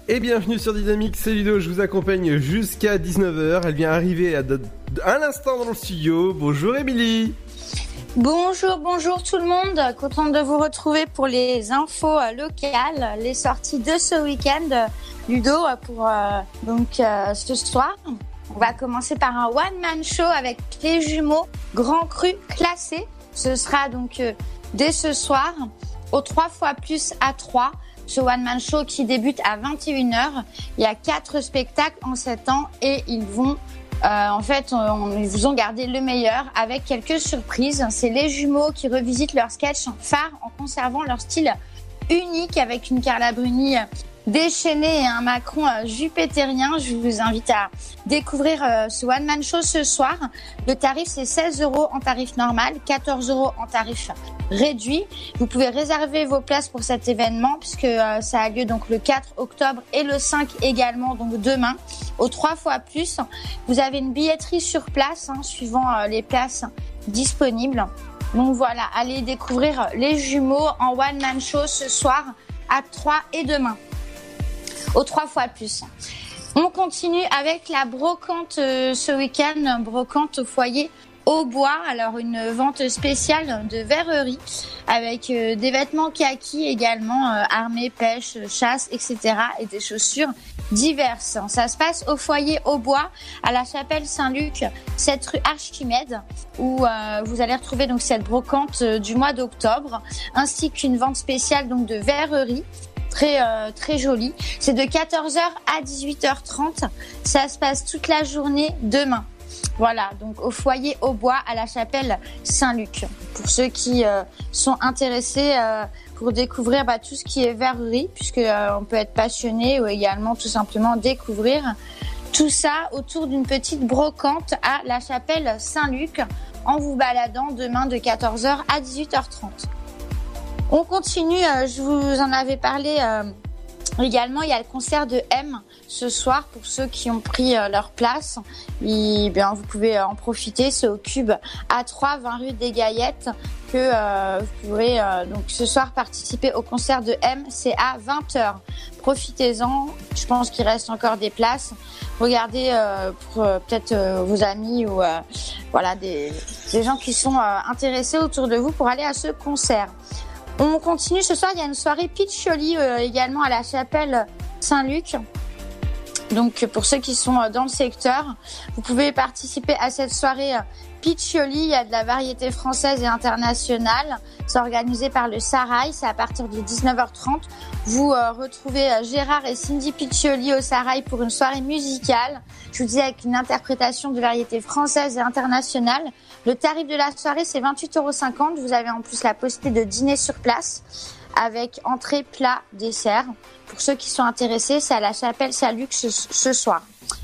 Et bienvenue sur Dynamique, c'est Ludo, je vous accompagne jusqu'à 19h. Elle vient arriver à, à l'instant dans le studio. Bonjour Émilie. Bonjour, bonjour tout le monde. Contente de vous retrouver pour les infos euh, locales, les sorties de ce week-end. Ludo, euh, pour euh, donc euh, ce soir. On va commencer par un one-man show avec les jumeaux Grand Cru classés. Ce sera donc euh, dès ce soir au 3 fois plus à 3. Ce one-man show qui débute à 21h. Il y a quatre spectacles en 7 ans et ils vont euh, en fait, on, ils vous ont gardé le meilleur avec quelques surprises. C'est les jumeaux qui revisitent leur sketch phare en conservant leur style unique avec une Carla Bruni déchaînée et un Macron euh, jupétérien. Je vous invite à découvrir euh, ce one man show ce soir. Le tarif c'est 16 euros en tarif normal, 14 euros en tarif réduit. Vous pouvez réserver vos places pour cet événement puisque euh, ça a lieu donc le 4 octobre et le 5 également, donc demain, au 3 fois plus. Vous avez une billetterie sur place, hein, suivant les places disponibles. Donc voilà, allez découvrir les jumeaux en one man show ce soir à 3 et demain, au 3 fois plus. On continue avec la brocante euh, ce week-end, brocante au foyer au bois. Alors une vente spéciale de verrerie avec euh, des vêtements kaki également, euh, armée, pêche, chasse, etc. et des chaussures diverses. Ça se passe au foyer au bois à la chapelle Saint-Luc, cette rue Archimède, où vous allez retrouver donc cette brocante du mois d'octobre, ainsi qu'une vente spéciale donc de verrerie très euh, très jolie. C'est de 14h à 18h30. Ça se passe toute la journée demain. Voilà, donc au foyer au bois à la chapelle Saint-Luc. Pour ceux qui euh, sont intéressés, euh, pour découvrir bah, tout ce qui est verrerie, puisque on peut être passionné ou également tout simplement découvrir tout ça autour d'une petite brocante à la chapelle Saint-Luc en vous baladant demain de 14h à 18h30. On continue, euh, je vous en avais parlé euh, également, il y a le concert de M ce soir pour ceux qui ont pris euh, leur place. Bien, vous pouvez en profiter, c'est au Cube A3, 20 rue des Gaillettes que vous pourrez donc ce soir participer au concert de M, c'est à 20h. Profitez-en, je pense qu'il reste encore des places. Regardez pour peut-être vos amis ou voilà des, gens qui sont intéressés autour de vous pour aller à ce concert. On continue ce soir, il y a une soirée Pitcholi euh, également à la chapelle Saint-Luc. Donc pour ceux qui sont euh, dans le secteur, vous pouvez participer à cette soirée euh, Pitcholi. Il de la variété française et internationale. C'est organisé par le Sarail. C'est à partir de 19h30. Vous euh, retrouvez Gérard et Cindy Piccioli au Sarail pour une soirée musicale. Je vous dis avec une interprétation de variété française et internationale. Le tarif de la soirée, c'est 28,50 euros. Vous avez en plus la possibilité de dîner sur place avec entrée, plat, dessert. Pour ceux qui sont intéressés, c'est à la chapelle Saint-Luc ce, ce soir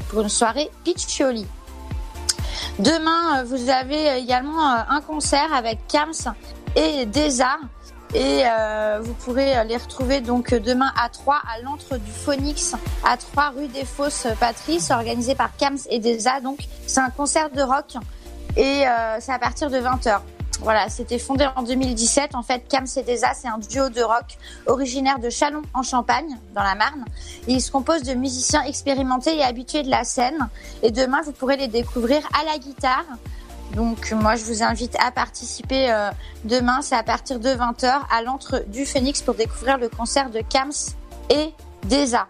pour une soirée Piccioli. Demain, euh, vous avez également euh, un concert avec Kams et Desa. Et euh, vous pourrez les retrouver donc demain à 3 à l'antre du Phoenix à 3 rue des Fosses Patrice, organisé par Kams et Desa. Donc c'est un concert de rock et c'est à partir de 20h. Voilà, c'était fondé en 2017. En fait, Cam Cedesa, c'est un duo de rock originaire de Chalon en Champagne, dans la Marne. Et il se compose de musiciens expérimentés et habitués de la scène. Et demain, vous pourrez les découvrir à la guitare. Donc, moi, je vous invite à participer euh, demain. C'est à partir de 20h à l'antre du Phoenix pour découvrir le concert de Cams et Desa.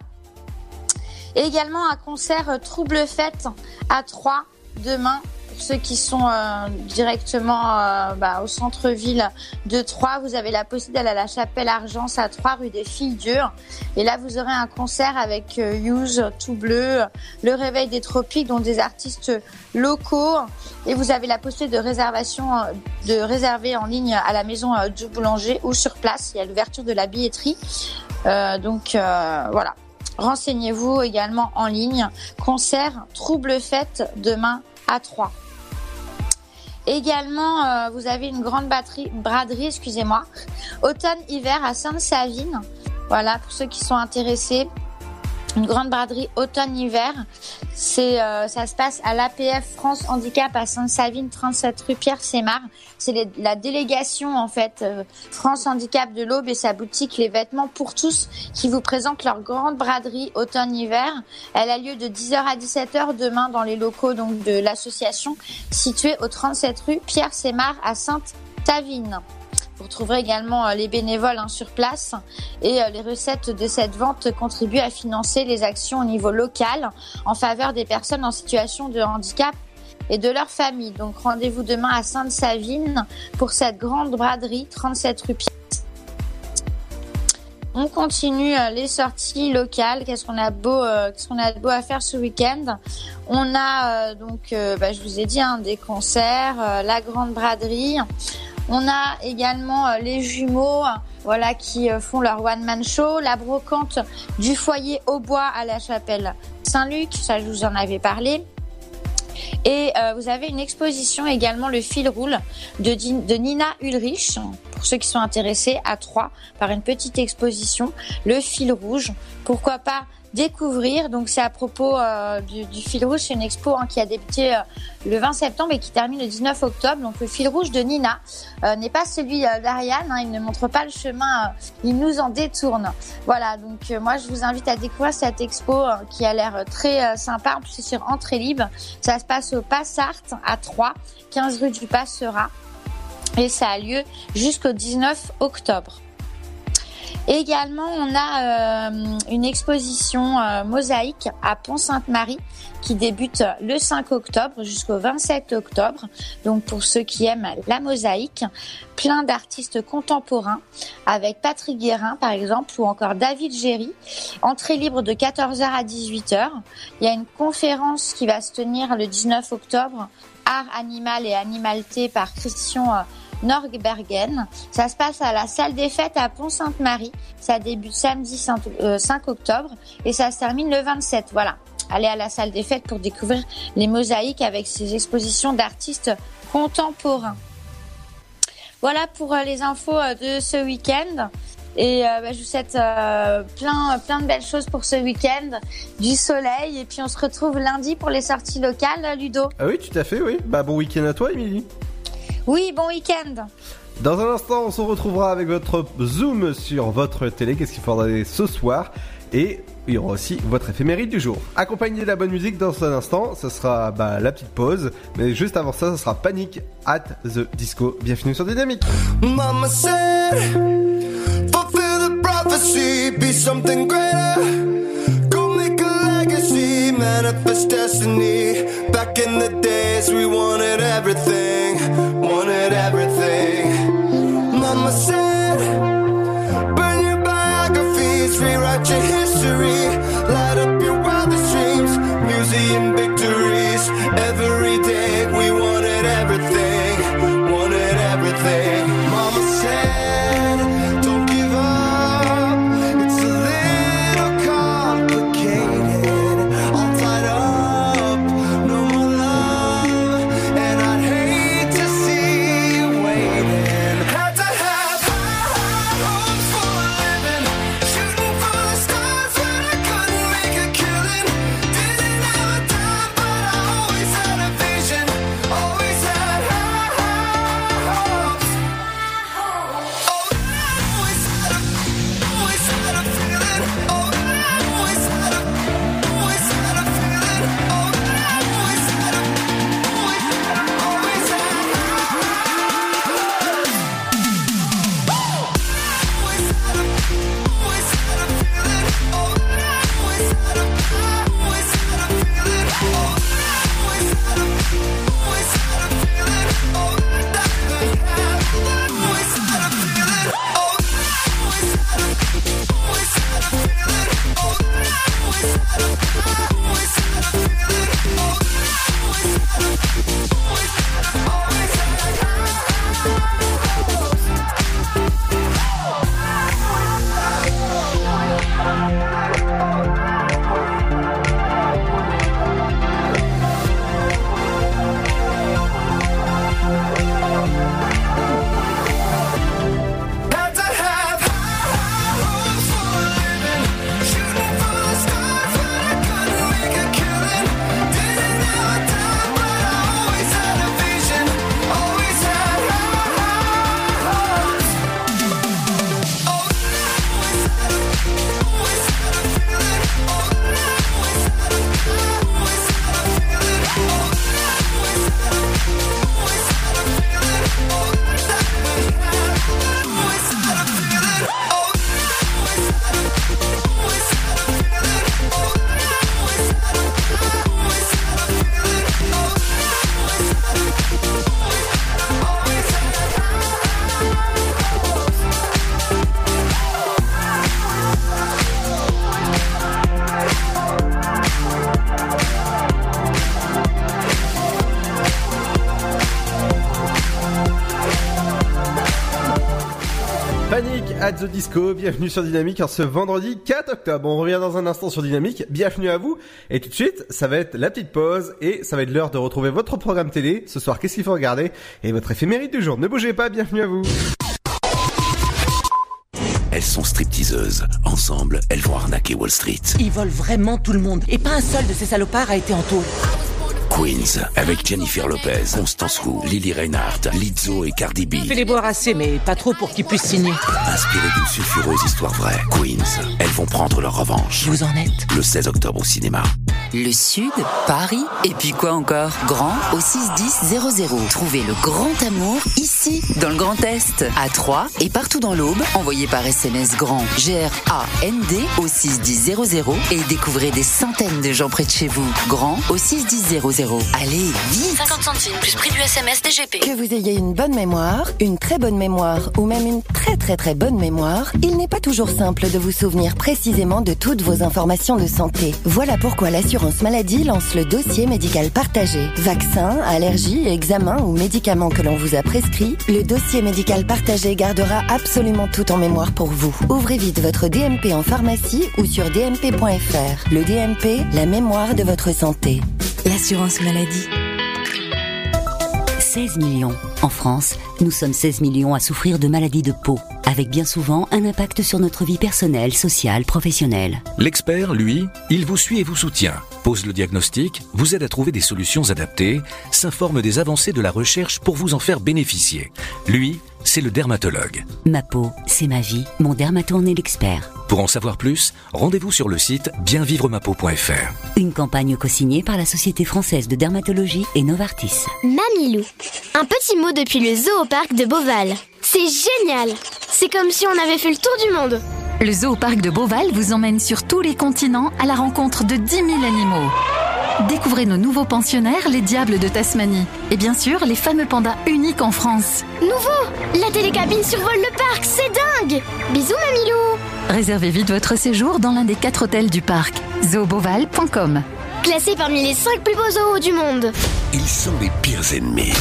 Et également un concert Trouble Fête à 3 demain pour ceux qui sont euh, directement euh, bah, au centre-ville de Troyes, vous avez la possibilité d'aller à la chapelle Argence à Troyes, rue des Filles Dures. Et là, vous aurez un concert avec euh, Tout Bleu, Le Réveil des Tropiques, dont des artistes locaux. Et vous avez la possibilité de réservation, euh, réserver en ligne à la maison du boulanger ou sur place. Il y a l'ouverture de la billetterie. Donc voilà. Renseignez-vous également en ligne. Concert Trouble Fête demain à 3. Également, euh, vous avez une grande batterie, braderie, excusez-moi, automne-hiver à Sainte-Savine. Voilà, pour ceux qui sont intéressés, une grande braderie automne-hiver. C'est, euh, ça se passe à l'APF France Handicap à Sainte-Savine, 37 rue Pierre Sémar. C'est la délégation en fait euh, France Handicap de l'Aube et sa boutique Les Vêtements pour tous qui vous présente leur grande braderie automne-hiver. Elle a lieu de 10h à 17h demain dans les locaux donc de l'association située au 37 rue Pierre Sémar à Sainte-Savine. Vous trouverez également euh, les bénévoles hein, sur place et euh, les recettes de cette vente contribuent à financer les actions au niveau local en faveur des personnes en situation de handicap et de leur famille. Donc rendez-vous demain à Sainte-Savine pour cette grande braderie 37 rue. On continue euh, les sorties locales. Qu'est-ce qu'on a beau, beau à faire ce week-end? On a donc, bah, je vous ai dit, hein, des concerts, la grande braderie. On a également euh, les jumeaux, voilà, qui euh, font leur one man show, la brocante du foyer au bois à la chapelle Saint-Luc. Ça, je vous en avais parlé. Et euh, vous avez une exposition également, le fil roule, de Nina Ulrich, pour ceux qui sont intéressés, à Troyes, par une petite exposition, le fil rouge. Pourquoi pas découvrir, donc c'est à propos euh, du, fil rouge, c'est une expo hein, qui a débuté euh, le 20 septembre et qui termine le 19 octobre. Donc le fil rouge de Nina euh, n'est pas celui d'Ariane, hein, il ne montre pas le chemin, il nous en détourne. Voilà, donc moi je vous invite à découvrir cette expo qui a l'air très sympa, en plus c'est sur entrée libre. Ça se passe au Passart à 3, 15 rue du Passera et ça a lieu jusqu'au 19 octobre. Également, on a euh, une exposition euh, mosaïque à Pont-Sainte-Marie qui débute le 5 octobre jusqu'au 27 octobre. Donc pour ceux qui aiment la mosaïque, plein d'artistes contemporains avec Patrick Guérin par exemple ou encore David Géry. Entrée libre de 14h à 18h. Il y a une conférence qui va se tenir le 19 octobre Art animal et animalité par Christian euh, Norbergen. Ça se passe à la salle des fêtes à Pont-Sainte-Marie. Ça débute samedi 5, euh, 5 octobre et ça se termine le 27. Voilà. Allez à la salle des fêtes pour découvrir les mosaïques avec ces expositions d'artistes contemporains. Voilà pour euh, les infos de ce week-end. Et euh, bah, je vous souhaite euh, plein, plein de belles choses pour ce week-end, du soleil. Et puis on se retrouve lundi pour les sorties locales, Ludo. Ah oui, tout à fait, oui. Bah bon week-end à toi, Émilie. Oui, bon week-end. Dans un instant, on se retrouvera avec votre zoom sur votre télé. Qu'est-ce qu'il faudra ce soir? Et il y aura aussi votre éphéméride du jour. Accompagné de la bonne musique dans un instant, ce sera bah, la petite pause. Mais juste avant ça, ce sera Panic at the Disco. Bienvenue sur Dynamique. Mama said, fulfill the prophecy, be something greater. Go make a legacy, manifest destiny. Back in the days, we wanted everything, wanted everything. Mama said, biographies, rewrite your history, light up your wildest dreams, museum victories. Every at the Disco, bienvenue sur Dynamique en ce vendredi 4 octobre. On revient dans un instant sur Dynamique, bienvenue à vous. Et tout de suite, ça va être la petite pause et ça va être l'heure de retrouver votre programme télé. Ce soir, qu'est-ce qu'il faut regarder Et votre éphéméride du jour. Ne bougez pas, bienvenue à vous. Elles sont stripteaseuses. Ensemble, elles vont arnaquer Wall Street. Ils volent vraiment tout le monde. Et pas un seul de ces salopards a été en tôle. Queens, avec Jennifer Lopez, Constance Wu, Lily Reinhardt, Lizzo et Cardi B. Fais les boire assez, mais pas trop pour qu'ils puissent signer. Inspirées d'une sulfureuse histoire vraie, Queens, elles vont prendre leur revanche. Vous en êtes Le 16 octobre au cinéma. Le Sud, Paris, et puis quoi encore? Grand au 61000. Trouvez le grand amour ici, dans le Grand Est, à Troyes et partout dans l'Aube. Envoyez par SMS grand G-R-A-N-D au 61000 et découvrez des centaines de gens près de chez vous. Grand au 61000. Allez, vite 50 centimes plus prix du SMS DGP. Que vous ayez une bonne mémoire, une très bonne mémoire ou même une très très très bonne mémoire, il n'est pas toujours simple de vous souvenir précisément de toutes vos informations de santé. Voilà pourquoi l'assurance l'assurance maladie lance le dossier médical partagé. Vaccins, allergies, examens ou médicaments que l'on vous a prescrits, le dossier médical partagé gardera absolument tout en mémoire pour vous. Ouvrez vite votre DMP en pharmacie ou sur dmp.fr. Le DMP, la mémoire de votre santé. L'assurance maladie. 16 millions. En France, nous sommes 16 millions à souffrir de maladies de peau, avec bien souvent un impact sur notre vie personnelle, sociale, professionnelle. L'expert, lui, il vous suit et vous soutient, pose le diagnostic, vous aide à trouver des solutions adaptées, s'informe des avancées de la recherche pour vous en faire bénéficier. Lui, c'est le dermatologue. Ma peau, c'est ma vie. Mon dermato en est l'expert. Pour en savoir plus, rendez-vous sur le site bienvivremapeau.fr. Une campagne co-signée par la Société française de dermatologie et Novartis. Mamilou. Un petit mot depuis le zoo au parc de Beauval. C'est génial C'est comme si on avait fait le tour du monde. Le zoo au parc de Beauval vous emmène sur tous les continents à la rencontre de 10 000 animaux. Découvrez nos nouveaux pensionnaires, les diables de Tasmanie. Et bien sûr, les fameux pandas uniques en France. Nouveau La télécabine survole le parc, c'est dingue Bisous Mamilou Réservez vite votre séjour dans l'un des quatre hôtels du parc. zooboval.com Classé parmi les 5 plus beaux zoos du monde. Ils sont les pires ennemis.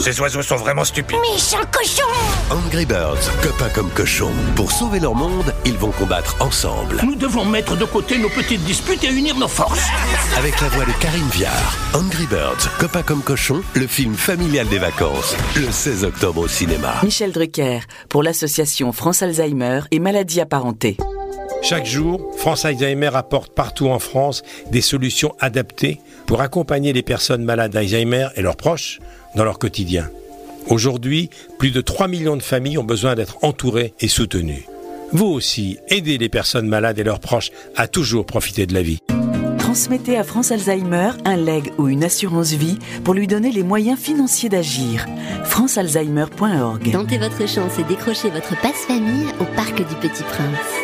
Ces oiseaux sont vraiment stupides. Méchant cochon Angry Birds, copains comme cochons. Pour sauver leur monde, ils vont combattre ensemble. Nous devons mettre de côté nos petites disputes et unir nos forces. Avec la voix de Karine Viard. Angry Birds, copains comme cochons, le film familial des vacances. Le 16 octobre au cinéma. Michel Drucker, pour l'association France Alzheimer et maladies apparentées. Chaque jour, France Alzheimer apporte partout en France des solutions adaptées pour accompagner les personnes malades d'Alzheimer et leurs proches dans leur quotidien. Aujourd'hui, plus de 3 millions de familles ont besoin d'être entourées et soutenues. Vous aussi, aidez les personnes malades et leurs proches à toujours profiter de la vie. Transmettez à France Alzheimer un leg ou une assurance vie pour lui donner les moyens financiers d'agir. francealzheimer.org Tentez votre chance et décrochez votre passe-famille au Parc du Petit Prince.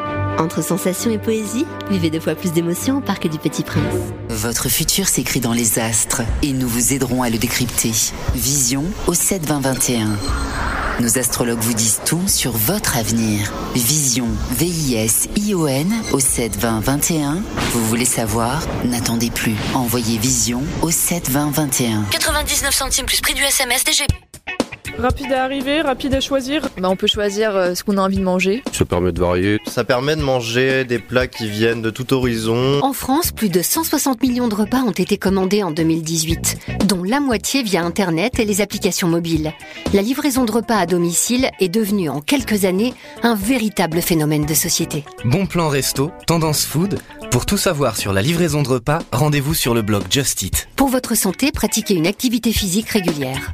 Entre sensations et poésie, vivez deux fois plus d'émotions au Parc du Petit Prince. Votre futur s'écrit dans les astres et nous vous aiderons à le décrypter. Vision au 7 20 21. Nos astrologues vous disent tout sur votre avenir. Vision, V-I-S-I-O-N au 7 20 21. Vous voulez savoir? N'attendez plus. Envoyez Vision au 7 20 21. 99 centimes plus prix du SMS DGP. Rapide à arriver, rapide à choisir. Bah, on peut choisir euh, ce qu'on a envie de manger. Ça permet de varier. Ça permet de manger des plats qui viennent de tout horizon. En France, plus de 160 millions de repas ont été commandés en 2018, dont la moitié via Internet et les applications mobiles. La livraison de repas à domicile est devenue en quelques années un véritable phénomène de société. Bon plan resto, tendance food. Pour tout savoir sur la livraison de repas, rendez-vous sur le blog Just Eat. Pour votre santé, pratiquez une activité physique régulière.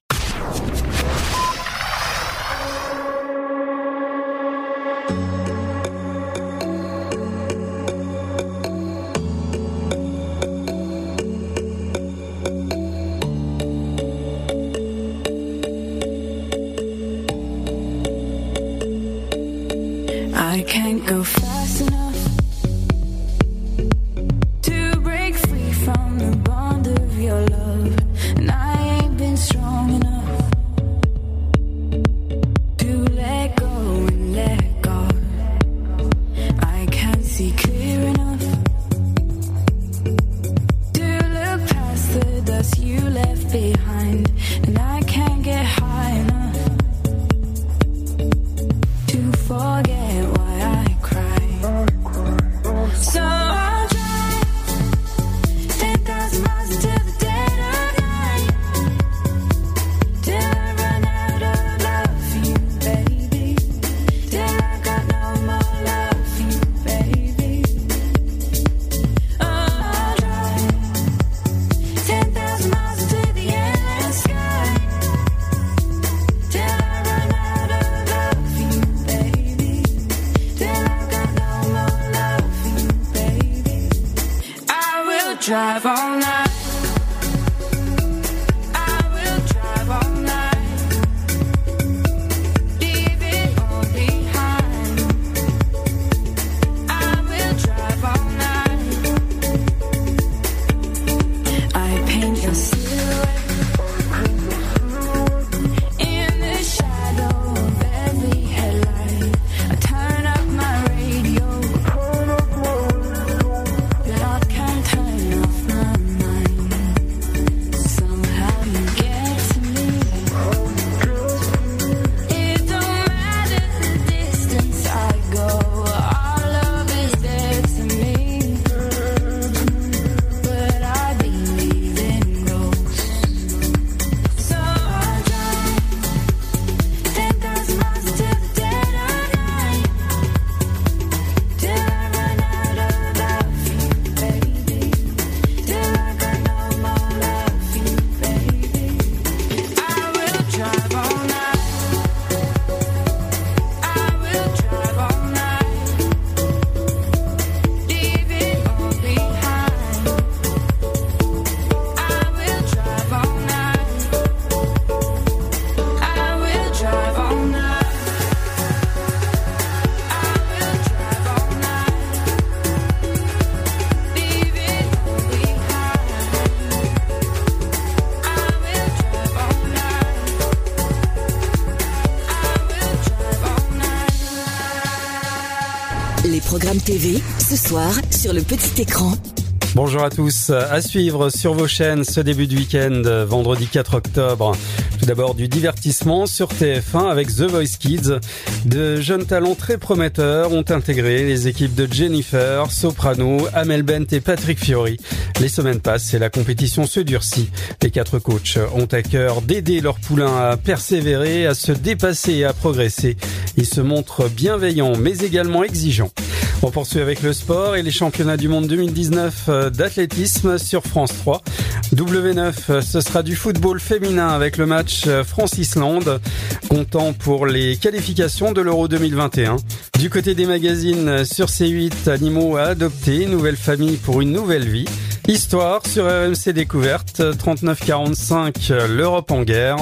Go fast TV, ce soir, sur le petit écran. Bonjour à tous. À suivre sur vos chaînes ce début de week-end, vendredi 4 octobre. Tout d'abord du divertissement sur TF1 avec The Voice Kids. De jeunes talents très prometteurs ont intégré les équipes de Jennifer, Soprano, Amel Bent et Patrick Fiori. Les semaines passent et la compétition se durcit. Les quatre coachs ont à cœur d'aider leurs poulains à persévérer, à se dépasser et à progresser. Ils se montrent bienveillants mais également exigeants. On poursuit avec le sport et les championnats du monde 2019 d'athlétisme sur France 3. W9, ce sera du football féminin avec le match France-Islande, comptant pour les qualifications de l'Euro 2021. Du côté des magazines sur C8, Animaux à adopter, Nouvelle famille pour une nouvelle vie. Histoire sur RMC Découverte, 3945, l'Europe en guerre.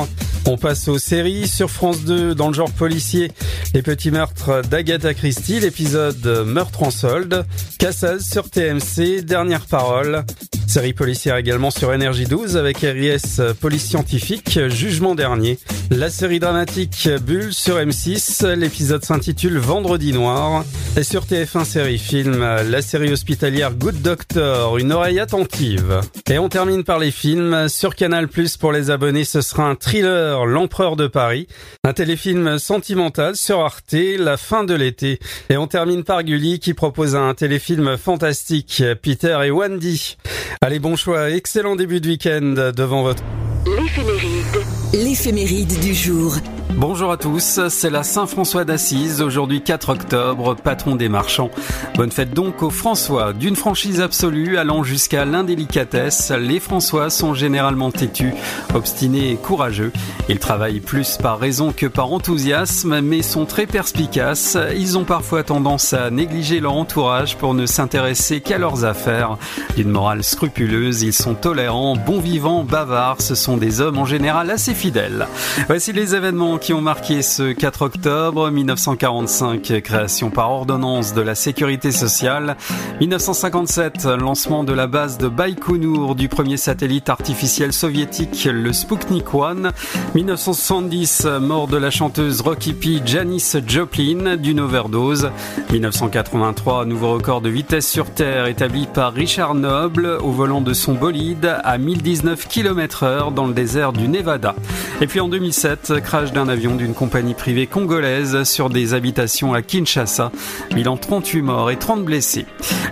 On passe aux séries sur France 2 dans le genre policier. Les petits meurtres d'Agatha Christie, l'épisode Meurtre en solde. Cassaz sur TMC, Dernière parole. Série policière également sur Énergie 12 avec RIS Police Scientifique, Jugement dernier. La série dramatique Bulle sur M6, l'épisode s'intitule Vendredi Noir. Et sur TF1 Série Film, la série hospitalière Good Doctor, une oreille attentive. Et on termine par les films. Sur Canal Plus pour les abonnés, ce sera un thriller L'Empereur de Paris. Un téléfilm sentimental sur Arte, La fin de l'été. Et on termine par Gulli qui propose un téléfilm fantastique, Peter et Wendy. Allez, bon choix, excellent début de week-end devant votre... L'éphéméride. L'éphéméride du jour. Bonjour à tous, c'est la Saint-François d'Assise, aujourd'hui 4 octobre, patron des marchands. Bonne fête donc aux François. D'une franchise absolue allant jusqu'à l'indélicatesse, les François sont généralement têtus, obstinés et courageux. Ils travaillent plus par raison que par enthousiasme, mais sont très perspicaces. Ils ont parfois tendance à négliger leur entourage pour ne s'intéresser qu'à leurs affaires. D'une morale scrupuleuse, ils sont tolérants, bons vivants, bavards. Ce sont des hommes en général assez fidèles. Voici les événements qui ont marqué ce 4 octobre 1945, création par ordonnance de la sécurité sociale. 1957, lancement de la base de Baïkonour du premier satellite artificiel soviétique, le Sputnik 1. 1970, mort de la chanteuse rock hippie Janis Joplin d'une overdose. 1983, nouveau record de vitesse sur Terre établi par Richard Noble au volant de son bolide à 1019 km heure dans le désert du Nevada. Et puis en 2007, crash d'un avion d'une compagnie privée congolaise sur des habitations à Kinshasa. Bilan 38 morts et 30 blessés.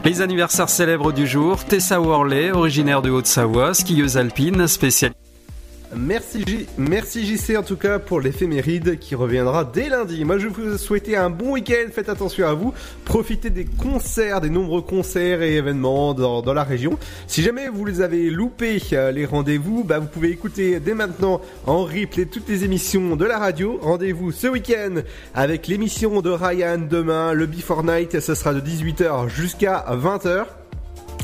Les anniversaires célèbres du jour, Tessa Worley, originaire de Haute-Savoie, skieuse alpine, spécialiste. Merci. Merci JC en tout cas pour l'éphéméride qui reviendra dès lundi. Moi je vous souhaite un bon week-end, faites attention à vous, profitez des concerts, des nombreux concerts et événements dans, dans la région. Si jamais vous les avez loupés, euh, les rendez-vous, bah, vous pouvez écouter dès maintenant en replay toutes les émissions de la radio. Rendez-vous ce week-end avec l'émission de Ryan demain, le Before Night, ce sera de 18h jusqu'à 20h.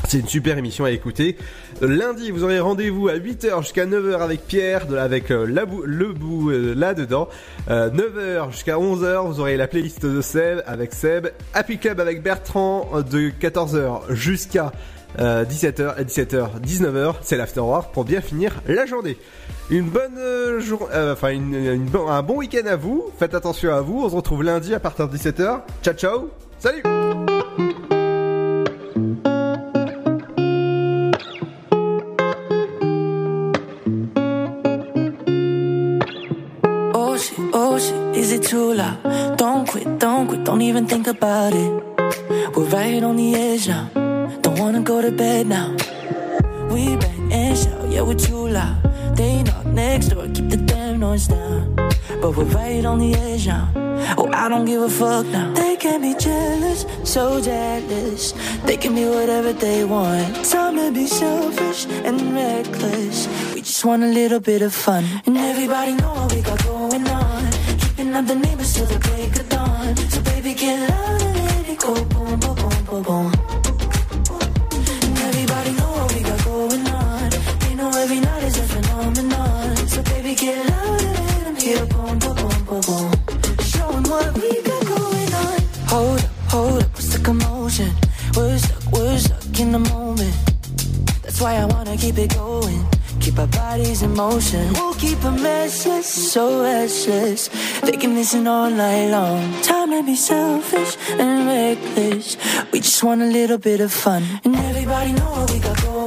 C'est une super émission à écouter. Lundi, vous aurez rendez-vous à 8h jusqu'à 9h avec Pierre, avec euh, le bout euh, là-dedans. Euh, 9h jusqu'à 11h, vous aurez la playlist de Seb avec Seb. Happy Club avec Bertrand euh, de 14h jusqu'à euh, 17h et 17h, 19h. C'est l'afterwork pour bien finir la journée. Une bonne euh, jour, euh, enfin un bon week-end à vous. Faites attention à vous. On se retrouve lundi à partir de 17h. Ciao ciao. Salut. Oh shit, is it too loud? Don't quit, don't quit, don't even think about it. We're right on the edge now. Don't wanna go to bed now. We bang and shout, yeah, we're too loud. They knock next door, keep the damn noise down. But we're right on the edge now. Oh, I don't give a fuck now. They can be jealous, so jealous. They can be whatever they want. Time to be selfish and reckless. We just want a little bit of fun. And everybody know what we got going on. Keeping up the neighbors till the break of dawn. So baby, get loud and let it go. Boom, boom, boom, boom, boom. And everybody know what we got going on. You know every night is a phenomenon. So baby, get loud and let them hear. Boom, boom, boom, boom, boom. Show 'em what we got going on. Hold up, hold up, what's the commotion? We're stuck, we're stuck in the moment. That's why I wanna keep it going. Keep our bodies in motion. We'll keep them restless, so restless. They can listen all night long. Time to be selfish and reckless. We just want a little bit of fun. And everybody know what we got going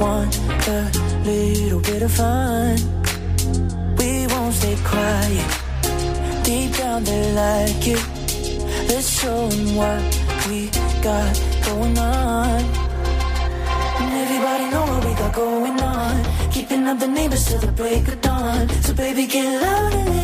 want a little bit of fun. We won't stay quiet. Deep down they like it. Let's show 'em what we got going on. And everybody know what we got going on. Keeping up the neighbors till the break of dawn. So baby, get loud